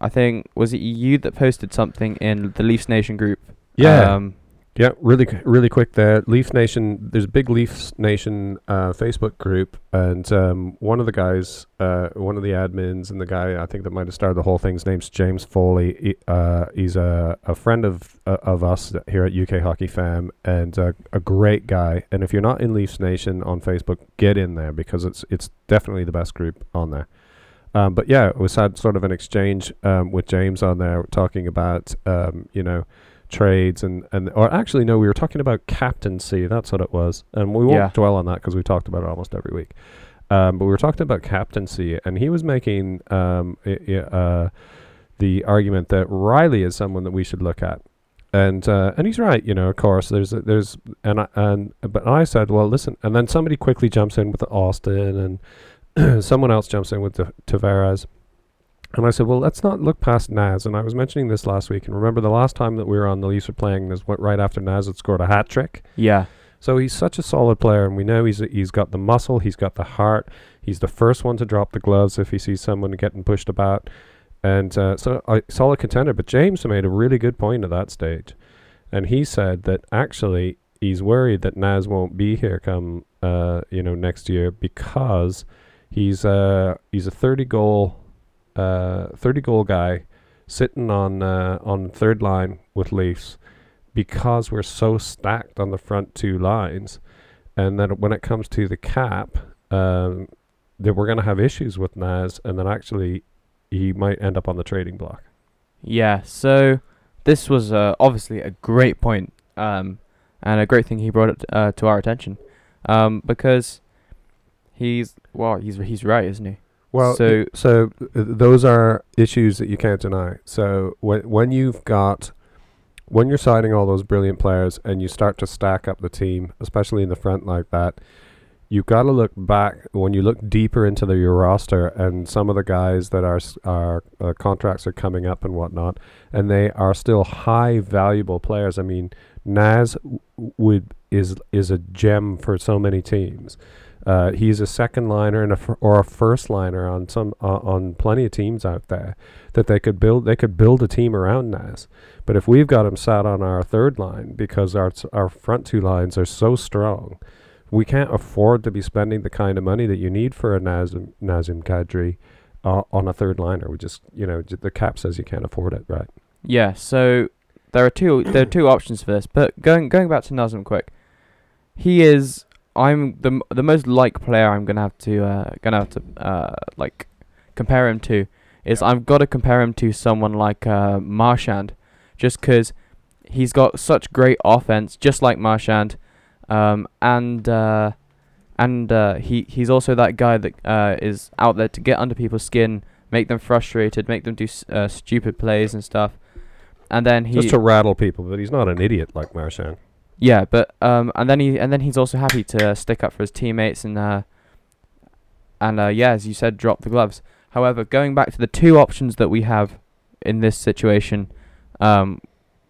I think was it you that posted something in the Leafs Nation group? Yeah. Um, Yeah, really, really quick there. Leaf Nation. There's a big Leafs Nation uh, Facebook group, and um, one of the guys, uh, one of the admins, and the guy I think that might have started the whole thing. His name's James Foley. He, uh, he's a, a friend of uh, of us here at UK Hockey Fam, and a great guy. And if you're not in Leafs Nation on Facebook, get in there because it's it's definitely the best group on there. Um, but yeah, was had sort of an exchange um, with James on there talking about um, you know trades and and or actually no we were talking about captaincy that's what it was and we won't Yeah. dwell on that because we talked about it almost every week um, but we were talking about captaincy and he was making um, i- uh, the argument that Rielly is someone that we should look at. And uh, and he's right, you know. Of course, there's a, there's and I, and but I said, well, listen, and then somebody quickly jumps in with Austin, and <clears throat> someone else jumps in with the Tavares, and I said, well, let's not look past Naz. And I was mentioning this last week, and remember the last time that we were on, the Leafs were playing this went right after Naz had scored a hat trick. Yeah. So he's such a solid player, and we know he's he's got the muscle, he's got the heart. He's the first one to drop the gloves if he sees someone getting pushed about, and uh, so a solid contender. But James made a really good point at that stage, and he said that actually he's worried that Naz won't be here come uh, you know next year because he's uh he's a thirty goal uh thirty goal guy sitting on uh, on third line with Leafs because we're so stacked on the front two lines, and then when it comes to the cap, um, that we're going to have issues with Naz, and then actually he might end up on the trading block. Yeah, so this was uh, obviously a great point, um, and a great thing he brought it uh, to our attention, um, because he's well, he's he's right, isn't he? Well, So- so uh, those are issues that you can't deny. So when when you've got when you're signing all those brilliant players and you start to stack up the team, especially in the front like that, you've got to look back when you look deeper into the, your roster and some of the guys that are are uh, contracts are coming up and whatnot, and they are still high valuable players. I mean, Naz w- would is is a gem for so many teams. Uh, he's a second liner and or a first liner on some uh, on plenty of teams out there that they could build. They could build a team around Naz. But if we've got him sat on our third line because our s- our front two lines are so strong, we can't afford to be spending the kind of money that you need for a Nazem Nazem Kadri uh, on a third liner. We just you know j- the cap says you can't afford it, right? Yeah, so there are two there are two options for this. But going going back to Nazem quick, he is I'm the the most like player I'm gonna have to uh, gonna have to uh, like compare him to is Yeah. I've got to compare him to someone like uh, Marchand, just 'cause he's got such great offense, just like Marchand, um, and uh, and uh, he he's also that guy that uh, is out there to get under people's skin, make them frustrated, make them do s- uh, stupid plays and stuff. And then he just to rattle people, but he's not an idiot like Marchand. Yeah, but um, and then he and then he's also happy to stick up for his teammates and uh, and uh, yeah, as you said, drop the gloves. However, going back to the two options that we have in this situation, um,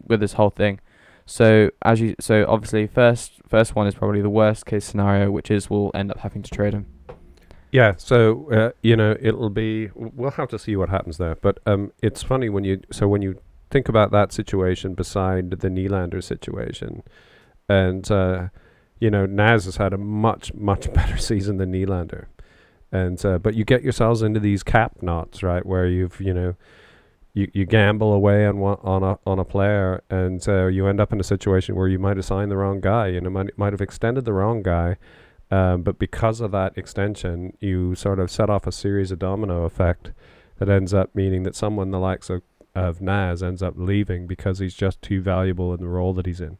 with this whole thing. So as you so obviously first first one is probably the worst case scenario, which is we'll end up having to trade him. Yeah, so uh, you know it'll be. We'll have to see what happens there. But um, it's funny when you so when you think about that situation beside the Nylander situation, and uh, you know Naz has had a much much <laughs> better season than Nylander, and uh, but you get yourselves into these cap knots right where you've you know. You, you gamble away on one, on a on a player and uh, you end up in a situation where you might have signed the wrong guy you know might might have extended the wrong guy um, but because of that extension, you sort of set off a series of domino effect that ends up meaning that someone the likes of, of Naz ends up leaving because he's just too valuable in the role that he's in.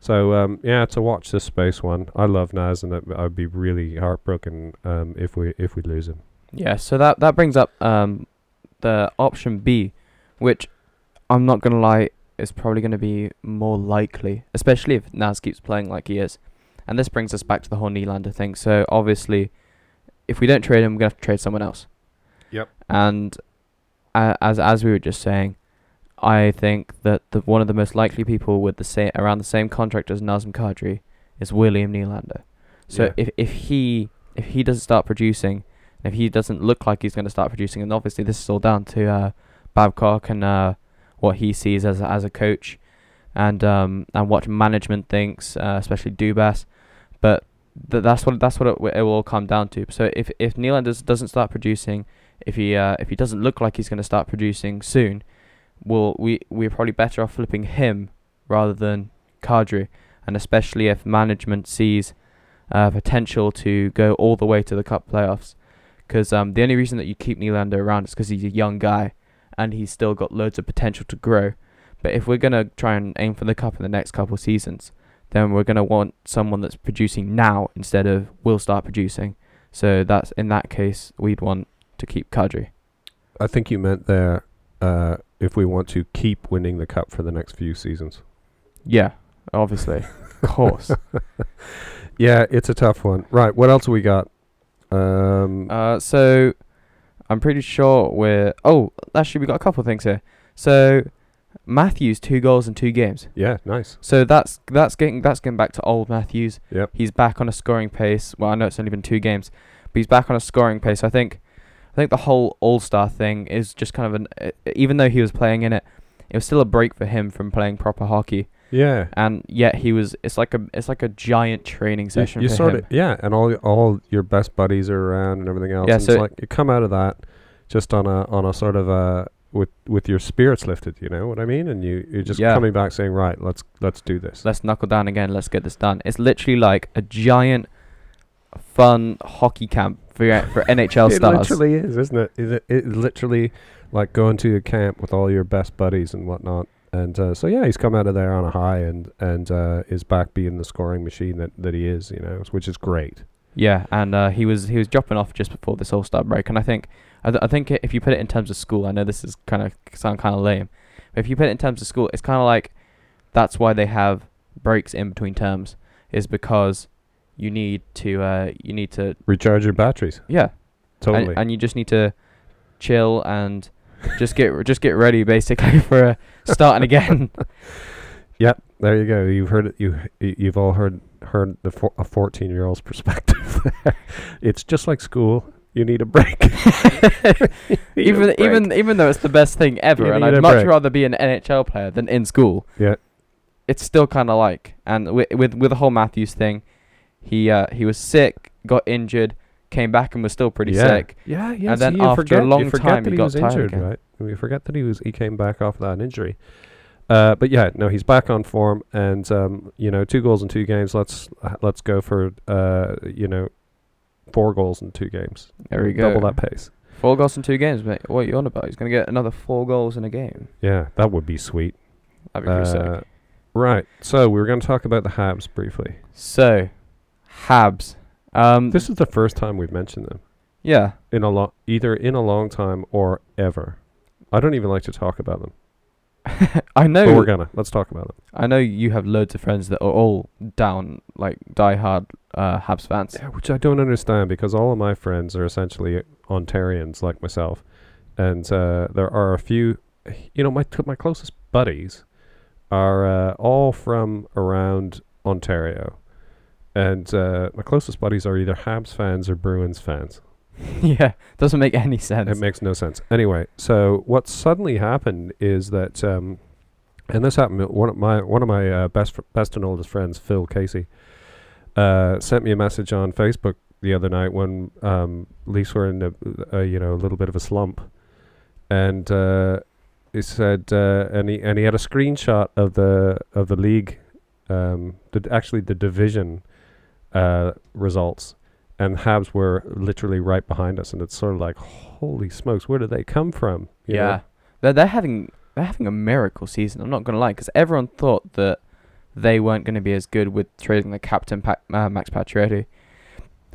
So um, yeah, to watch this space one, I love Naz, and I'd be really heartbroken um, if we if we lose him. Yeah, so that that brings up um the option B, which I'm not gonna lie is probably gonna be more likely, especially if Naz keeps playing like he is. And this brings us back to the whole Nylander thing. So obviously, if we don't trade him, we're gonna have to trade someone else. Yep. And uh, as as we were just saying, I think that the one of the most likely people with the same around the same contract as Nazem Kadri is William Nylander. So Yeah. if if he if he doesn't start producing, if he doesn't look like he's going to start producing, and obviously this is all down to uh, Babcock and uh, what he sees as a, as a coach, and um, and what management thinks, uh, especially Dubas. But th- that's what that's what it, it will all come down to. So if if Nylander doesn't start producing, if he uh, if he doesn't look like he's going to start producing soon, we'll, we we're probably better off flipping him rather than Kadri, and especially if management sees uh, potential to go all the way to the cup playoffs. Because um, the only reason that you keep Nylander around is because he's a young guy, and he's still got loads of potential to grow. But if we're gonna try and aim for the cup in the next couple seasons, then we're gonna want someone that's producing now instead of will start producing. So that's in that case we'd want to keep Kadri. I think you meant there uh, if we want to keep winning the cup for the next few seasons. Yeah, obviously, <laughs> of course. <laughs> Yeah, it's a tough one. Right, what else have we got? Um, Uh, so I'm pretty sure we're. Oh, actually, we got a couple of things here. So Matthews two goals in two games. yeah, nice. So that's that's getting that's getting back to old Matthews. Yep. He's back on a scoring pace. Well, I know it's only been two games, but he's back on a scoring pace. I think, I think the whole All Star thing is just kind of an. Uh, even though he was playing in it, it was still a break for him from playing proper hockey. Yeah. And yet he was. It's like a it's like a giant training session you for sort him. of yeah, and all all your best buddies are around and everything else. Yeah, and so- it's like you come out of that just on a on a sort of a with with your spirits lifted. You know what I mean? And you you're just Yeah. coming back saying, right, let's let's do this. let's knuckle down again. Let's get this done. It's literally like a giant, fun hockey camp for for NHL it stars. literally is, isn't it? Is it? It literally like going to a camp with all your best buddies and whatnot. And uh, so yeah, he's come out of there on a high and and uh, is back being the scoring machine that, that he is. You know, which is great. Yeah, and uh, he was he was dropping off just before this All Star break, and I think I, th- I think if you put it in terms of school, I know this is kind of sound kind of lame, but if you put it in terms of school, it's kind of like that's why they have breaks in between terms, is because you need to uh, you need to Recharge your batteries. yeah, Totally. and, and you just need to chill and just get just get ready basically <laughs> for uh, starting again. <laughs> Yep, there you go. You've heard it. You you've all heard heard the four, a fourteen year old's perspective. <laughs> it's just like school. You need a break. Need a even break. even even though it's the best thing ever, You and I'd much break. rather be an NHL player than in school. Yeah. it's still kind of like, and with with with the whole Matthews thing, he uh he was sick, got injured, came back and was still pretty yeah. sick. Yeah, yeah. then see, you after a forget, long you forget time, he he, got was injured, again. right? We forget that he was he came back off that injury. Uh, but yeah, no, he's back on form, and um, you know, two goals in two games. Let's let's go for uh, you know, four goals in two games. There we go. Double that pace. Four goals in two games, mate. What are you on about? He's gonna get another four goals in a game. Yeah, that would be sweet. That'd be pretty Uh, sick. right. So we were going to talk about the Habs briefly. So, Habs. Um, This is the first time we've mentioned them yeah. in a long, either in a long time or ever. I don't even like to talk about them, <laughs> I know. but we're gonna. Let's talk about them. I know you have loads of friends that are all down, like die-hard uh, Habs fans. Yeah, which I don't understand because all of my friends are essentially Ontarians like myself, and uh, there are a few. You know, my t- my closest buddies are uh, all from around Ontario, and uh, my closest buddies are either Habs fans or Bruins fans. <laughs> yeah, doesn't make any sense. It makes no sense. Anyway, so what suddenly happened is that, um, and this happened. One of my one of my uh, best fr- best and oldest friends, Phil Casey, uh, sent me a message on Facebook the other night when um, Leafs were in a, a you know a little bit of a slump, and uh, he said, uh, and he and he had a screenshot of the of the league, um, the, actually the division uh, results and Habs were literally right behind us, and it's sort of like, holy smokes, where did they come from? You know? yeah, they're they're having they're having a miracle season. I'm not gonna lie, because everyone thought that they weren't gonna be as good with trading the captain pa- uh, Max Pacioretty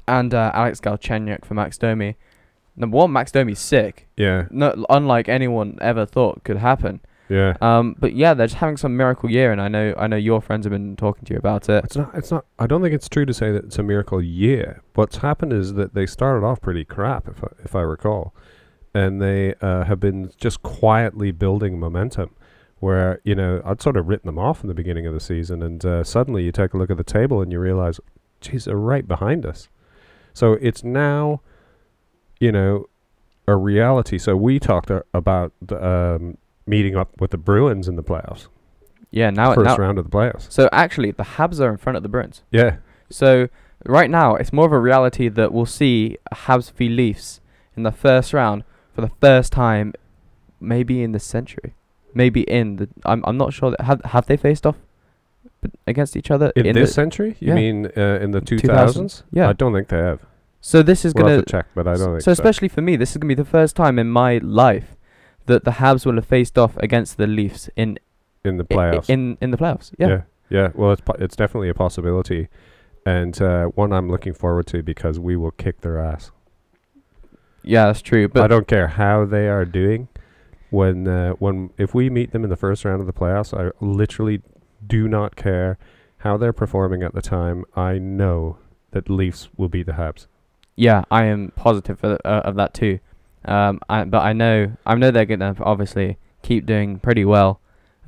and uh, Alex Galchenyuk for Max Domi. Number one, Max Domi's sick. yeah, No, unlike anyone ever thought could happen. Yeah. Um, but yeah, they're just having some miracle year, and I know I know your friends have been talking to you about it. It's not. It's not. I don't think it's true to say that it's a miracle year. What's happened is that they started off pretty crap, if I, if I recall, and they uh, have been just quietly building momentum. Where you know I'd sort of written them off in the beginning of the season, and uh, suddenly you take a look at the table and you realize, geez, they're right behind us. So it's now, you know, a reality. So we talked a- about the, um, meeting up with the Bruins in the playoffs, Yeah, now first now. round of the playoffs. So actually, the Habs are in front of the Bruins. Yeah, So right now, it's more of a reality that we'll see Habs v Leafs in the first round for the first time, maybe in the century, maybe in the. I'm I'm not sure that have have they faced off against each other In, the- this century? You yeah. mean uh, in the 2000s? 2000s? Yeah. I don't think they have. so this is We'll gonna. have to check, but I don't think so so. especially for me, this is gonna be the first time in my life that the Habs will have faced off against the Leafs in in the playoffs. in in the playoffs. Yeah. yeah. Yeah. Well, it's po- it's definitely a possibility, and uh, one I'm looking forward to because we will kick their ass. Yeah, that's true. But I don't care how they are doing. when uh, when if we meet them in the first round of the playoffs, I literally do not care how they're performing at the time. I know that Leafs will beat the Habs. Yeah, I am positive of, uh, of that too. Um, I, but I know I know they're gonna obviously keep doing pretty well,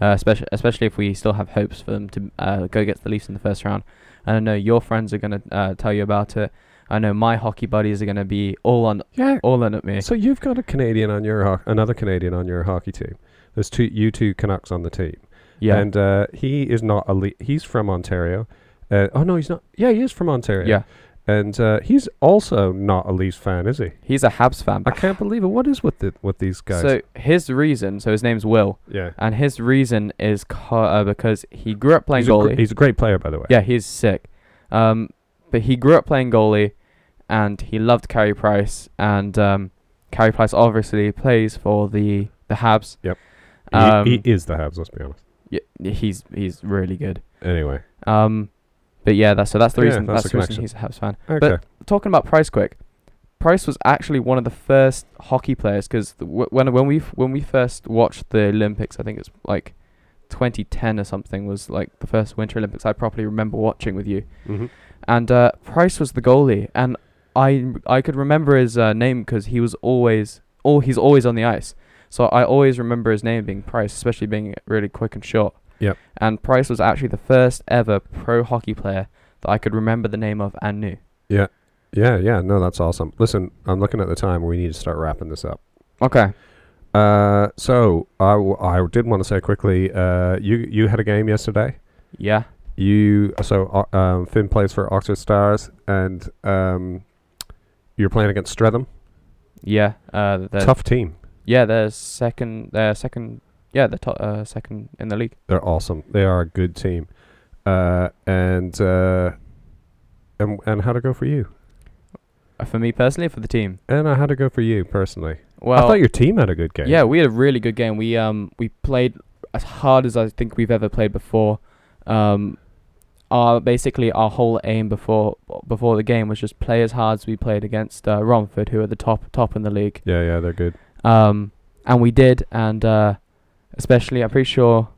uh, especially especially if we still have hopes for them to uh, go against the Leafs in the first round. And I know your friends are gonna uh, tell you about it. I know my hockey buddies are gonna be all on Yeah. all in at me. So you've got a Canadian on your ho- another Canadian on your hockey team. There's two you two Canucks on the team. Yeah, And uh, he is not a Le- he's from Ontario. Uh, oh no, he's not. Yeah, he is from Ontario. yeah. And uh, he's also not a Leafs fan, is he? He's a Habs fan. I can't believe it. What is with the, with these guys? So his reason, so his name's Will, yeah. and his reason is co- uh, because he grew up playing He's a, gr- goalie. he's a great player, by the way. Yeah, he's sick. Um, but he grew up playing goalie, and he loved Carey Price, and um, Carey Price obviously plays for the the Habs. Yep. Um, he, he is the Habs. Let's be honest. yeah, he's he's really good. Anyway. Um, but yeah, that's so that's the Yeah, reason. that's That's, the reason he's a Habs fan. Okay. Talking about Price, quick. Price was actually one of the first hockey players because w- when when we when we first watched the Olympics, I think it's like 2010 or something was like the first Winter Olympics I properly remember watching with you. hmm and uh, Price was the goalie, and I I could remember his uh, name because he was always oh he's always on the ice, so I always remember his name being Price, especially being really quick and short. Yep. And Price was actually the first ever pro hockey player that I could remember the name of and knew. Yeah. Yeah. Yeah. No, that's awesome. Listen, I'm looking at the time. We need to start wrapping this up. Okay. Uh, so I, w- I did want to say quickly. Uh, you you had a game yesterday. Yeah. You so uh, um, Finn plays for Oxford Stars, and um, you're playing against Streatham. Yeah. Uh. Tough team. Yeah. They're second. They're second. Yeah. They're top, uh, second in the league. They're awesome. They are a good team. Uh, and uh, and and how'd it go for you? Uh, for me personally, for the team. And uh, how'd it go for you personally? Well. I thought your team had a good game. Yeah, we had a really good game. We um we played as hard as I think we've ever played before. Um, our basically our whole aim before before the game was just play as hard as we played against uh, Romford, who are the top top in the league. Yeah, yeah, they're good. Um, and we did, and uh, especially I'm pretty sure.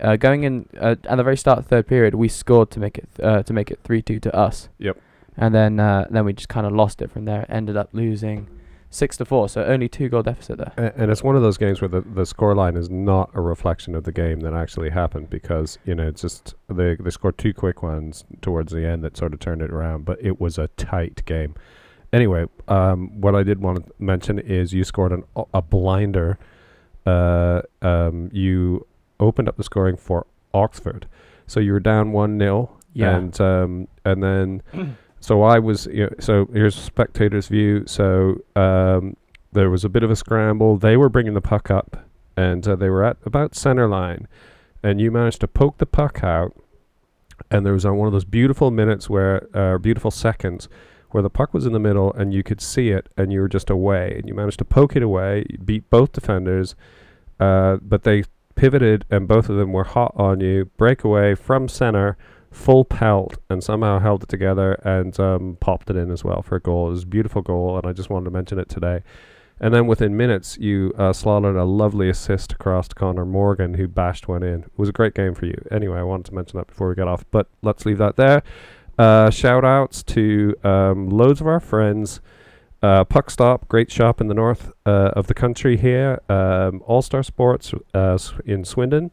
Uh, going in uh, at the very start of the third period, we scored to make it th- uh, to make it three two to us. Yep. And then uh, then we just kind of lost it from there. Ended up losing six to four, so only two goal deficit there. A- And it's one of those games where the, the scoreline is not a reflection of the game that actually happened because, you know, it's just they, they scored two quick ones towards the end that sort of turned it around, but it was a tight game. Anyway, um, what I did want to mention is you scored an, a blinder. Uh, um, you opened up the scoring for Oxford. So you were down 1 0. Yeah. And, um, and then so I was, you know, so here's spectators' view. So um, there was a bit of a scramble. They were bringing the puck up, and uh, they were at about center line, and you managed to poke the puck out, and there was on one of those beautiful minutes where, uh, beautiful seconds, where the puck was in the middle and you could see it, and you were just away, and you managed to poke it away, beat both defenders, uh, but they pivoted, and both of them were hot on you. Breakaway from center full pelt and somehow held it together and um, popped it in as well for a goal. It was a beautiful goal, and I just wanted to mention it today. And then within minutes, you uh, slaughtered a lovely assist across to Connor Morgan, who bashed one in. It was a great game for you. Anyway, I wanted to mention that before we get off, but let's leave that there. Uh, shout outs to um, loads of our friends. Uh, Puck Stop, great shop in the north uh, of the country here. Um, All Star Sports uh, in Swindon,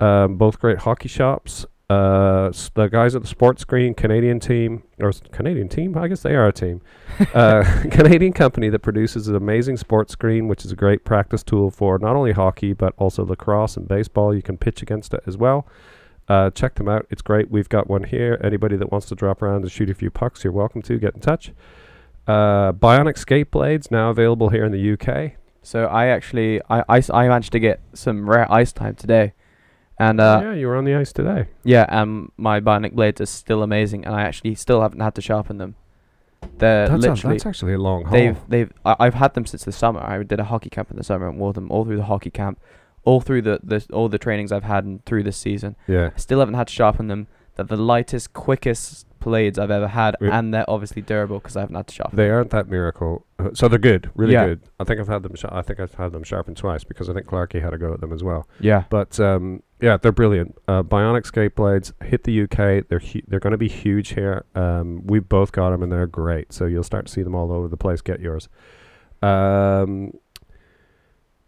um, both great hockey shops. Uh, the guys at the sports screen, Canadian team, or Canadian team, I guess they are a team. <laughs> uh, <laughs> Canadian company that produces an amazing sports screen, which is a great practice tool for not only hockey but also lacrosse and baseball. You can pitch against it as well. Uh, check them out; it's great. We've got one here. Anybody that wants to drop around and shoot a few pucks, you're welcome to get in touch. Uh, Bionic skate blades now available here in the UK. So I actually I, I managed to get some rare ice time today, and uh, yeah, you were on the ice today. yeah, um my bionic blades are still amazing, and I actually still haven't had to sharpen them. They're That's, a, literally that's actually a long haul. they've they've I, I've had them since the summer. I did a hockey camp in the summer and wore them all through the hockey camp, all through the, the all the trainings I've had and through this season. yeah, I still haven't had to sharpen them. They're the lightest, quickest blades I've ever had, We- and they're obviously durable because I haven't had to sharpen. Them. They aren't that miracle, uh, so they're good, really Yeah. good. I think I've had them. Sh- I think I've had them sharpened twice because I think Clarky had a go at them as well. yeah, But um, yeah, they're brilliant. Uh, Bionic skate blades hit the UK. They're hu- they're going to be huge here. Um, we've both got them and they're great. So you'll start to see them all over the place. Get yours. Um,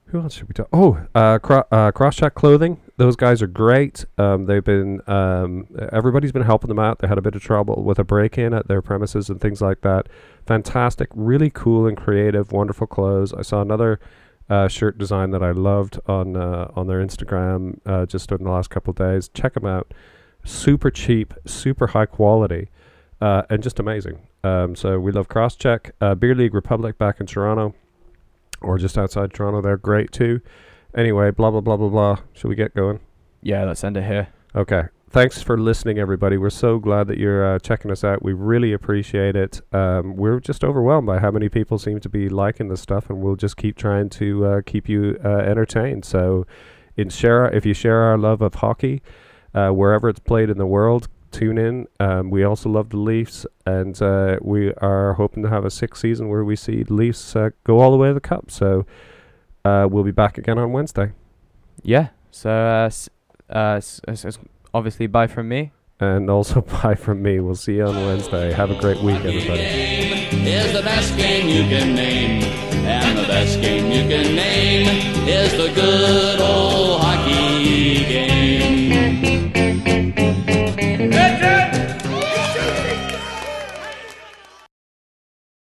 who else should we talk? Oh, uh, cro- uh, Crosscheck Clothing. Those guys are great. Um, they've been um, everybody's been helping them out. They had a bit of trouble with a break-in at their premises and things like that. Fantastic, really cool and creative, wonderful clothes. I saw another uh, shirt design that I loved on uh, on their Instagram uh, just in the last couple of days. Check them out. Super cheap, super high quality, uh, and just amazing. Um, so we love Crosscheck. Uh, Beer League Republic back in Toronto, or just outside Toronto. They're great too. Anyway, blah blah blah blah blah. Should we get going? yeah. Let's end it here. Okay. Thanks for listening, everybody. We're so glad that you're uh, checking us out. We really appreciate it. Um, we're just overwhelmed by how many people seem to be liking this stuff, and we'll just keep trying to uh, keep you uh, entertained. So, in share, if you share our love of hockey, uh, wherever it's played in the world, tune in. Um, we also love the Leafs, and uh, we are hoping to have a sixth season where we see the Leafs uh, go all the way to the cup. So, uh, we'll be back again on Wednesday. Yeah. So, uh, s- uh, s- s- s- obviously, bye from me. And also, <laughs> bye from me. We'll see you on Wednesday. Have a great week, everybody. is the best game you can name. And the best game you can name is the good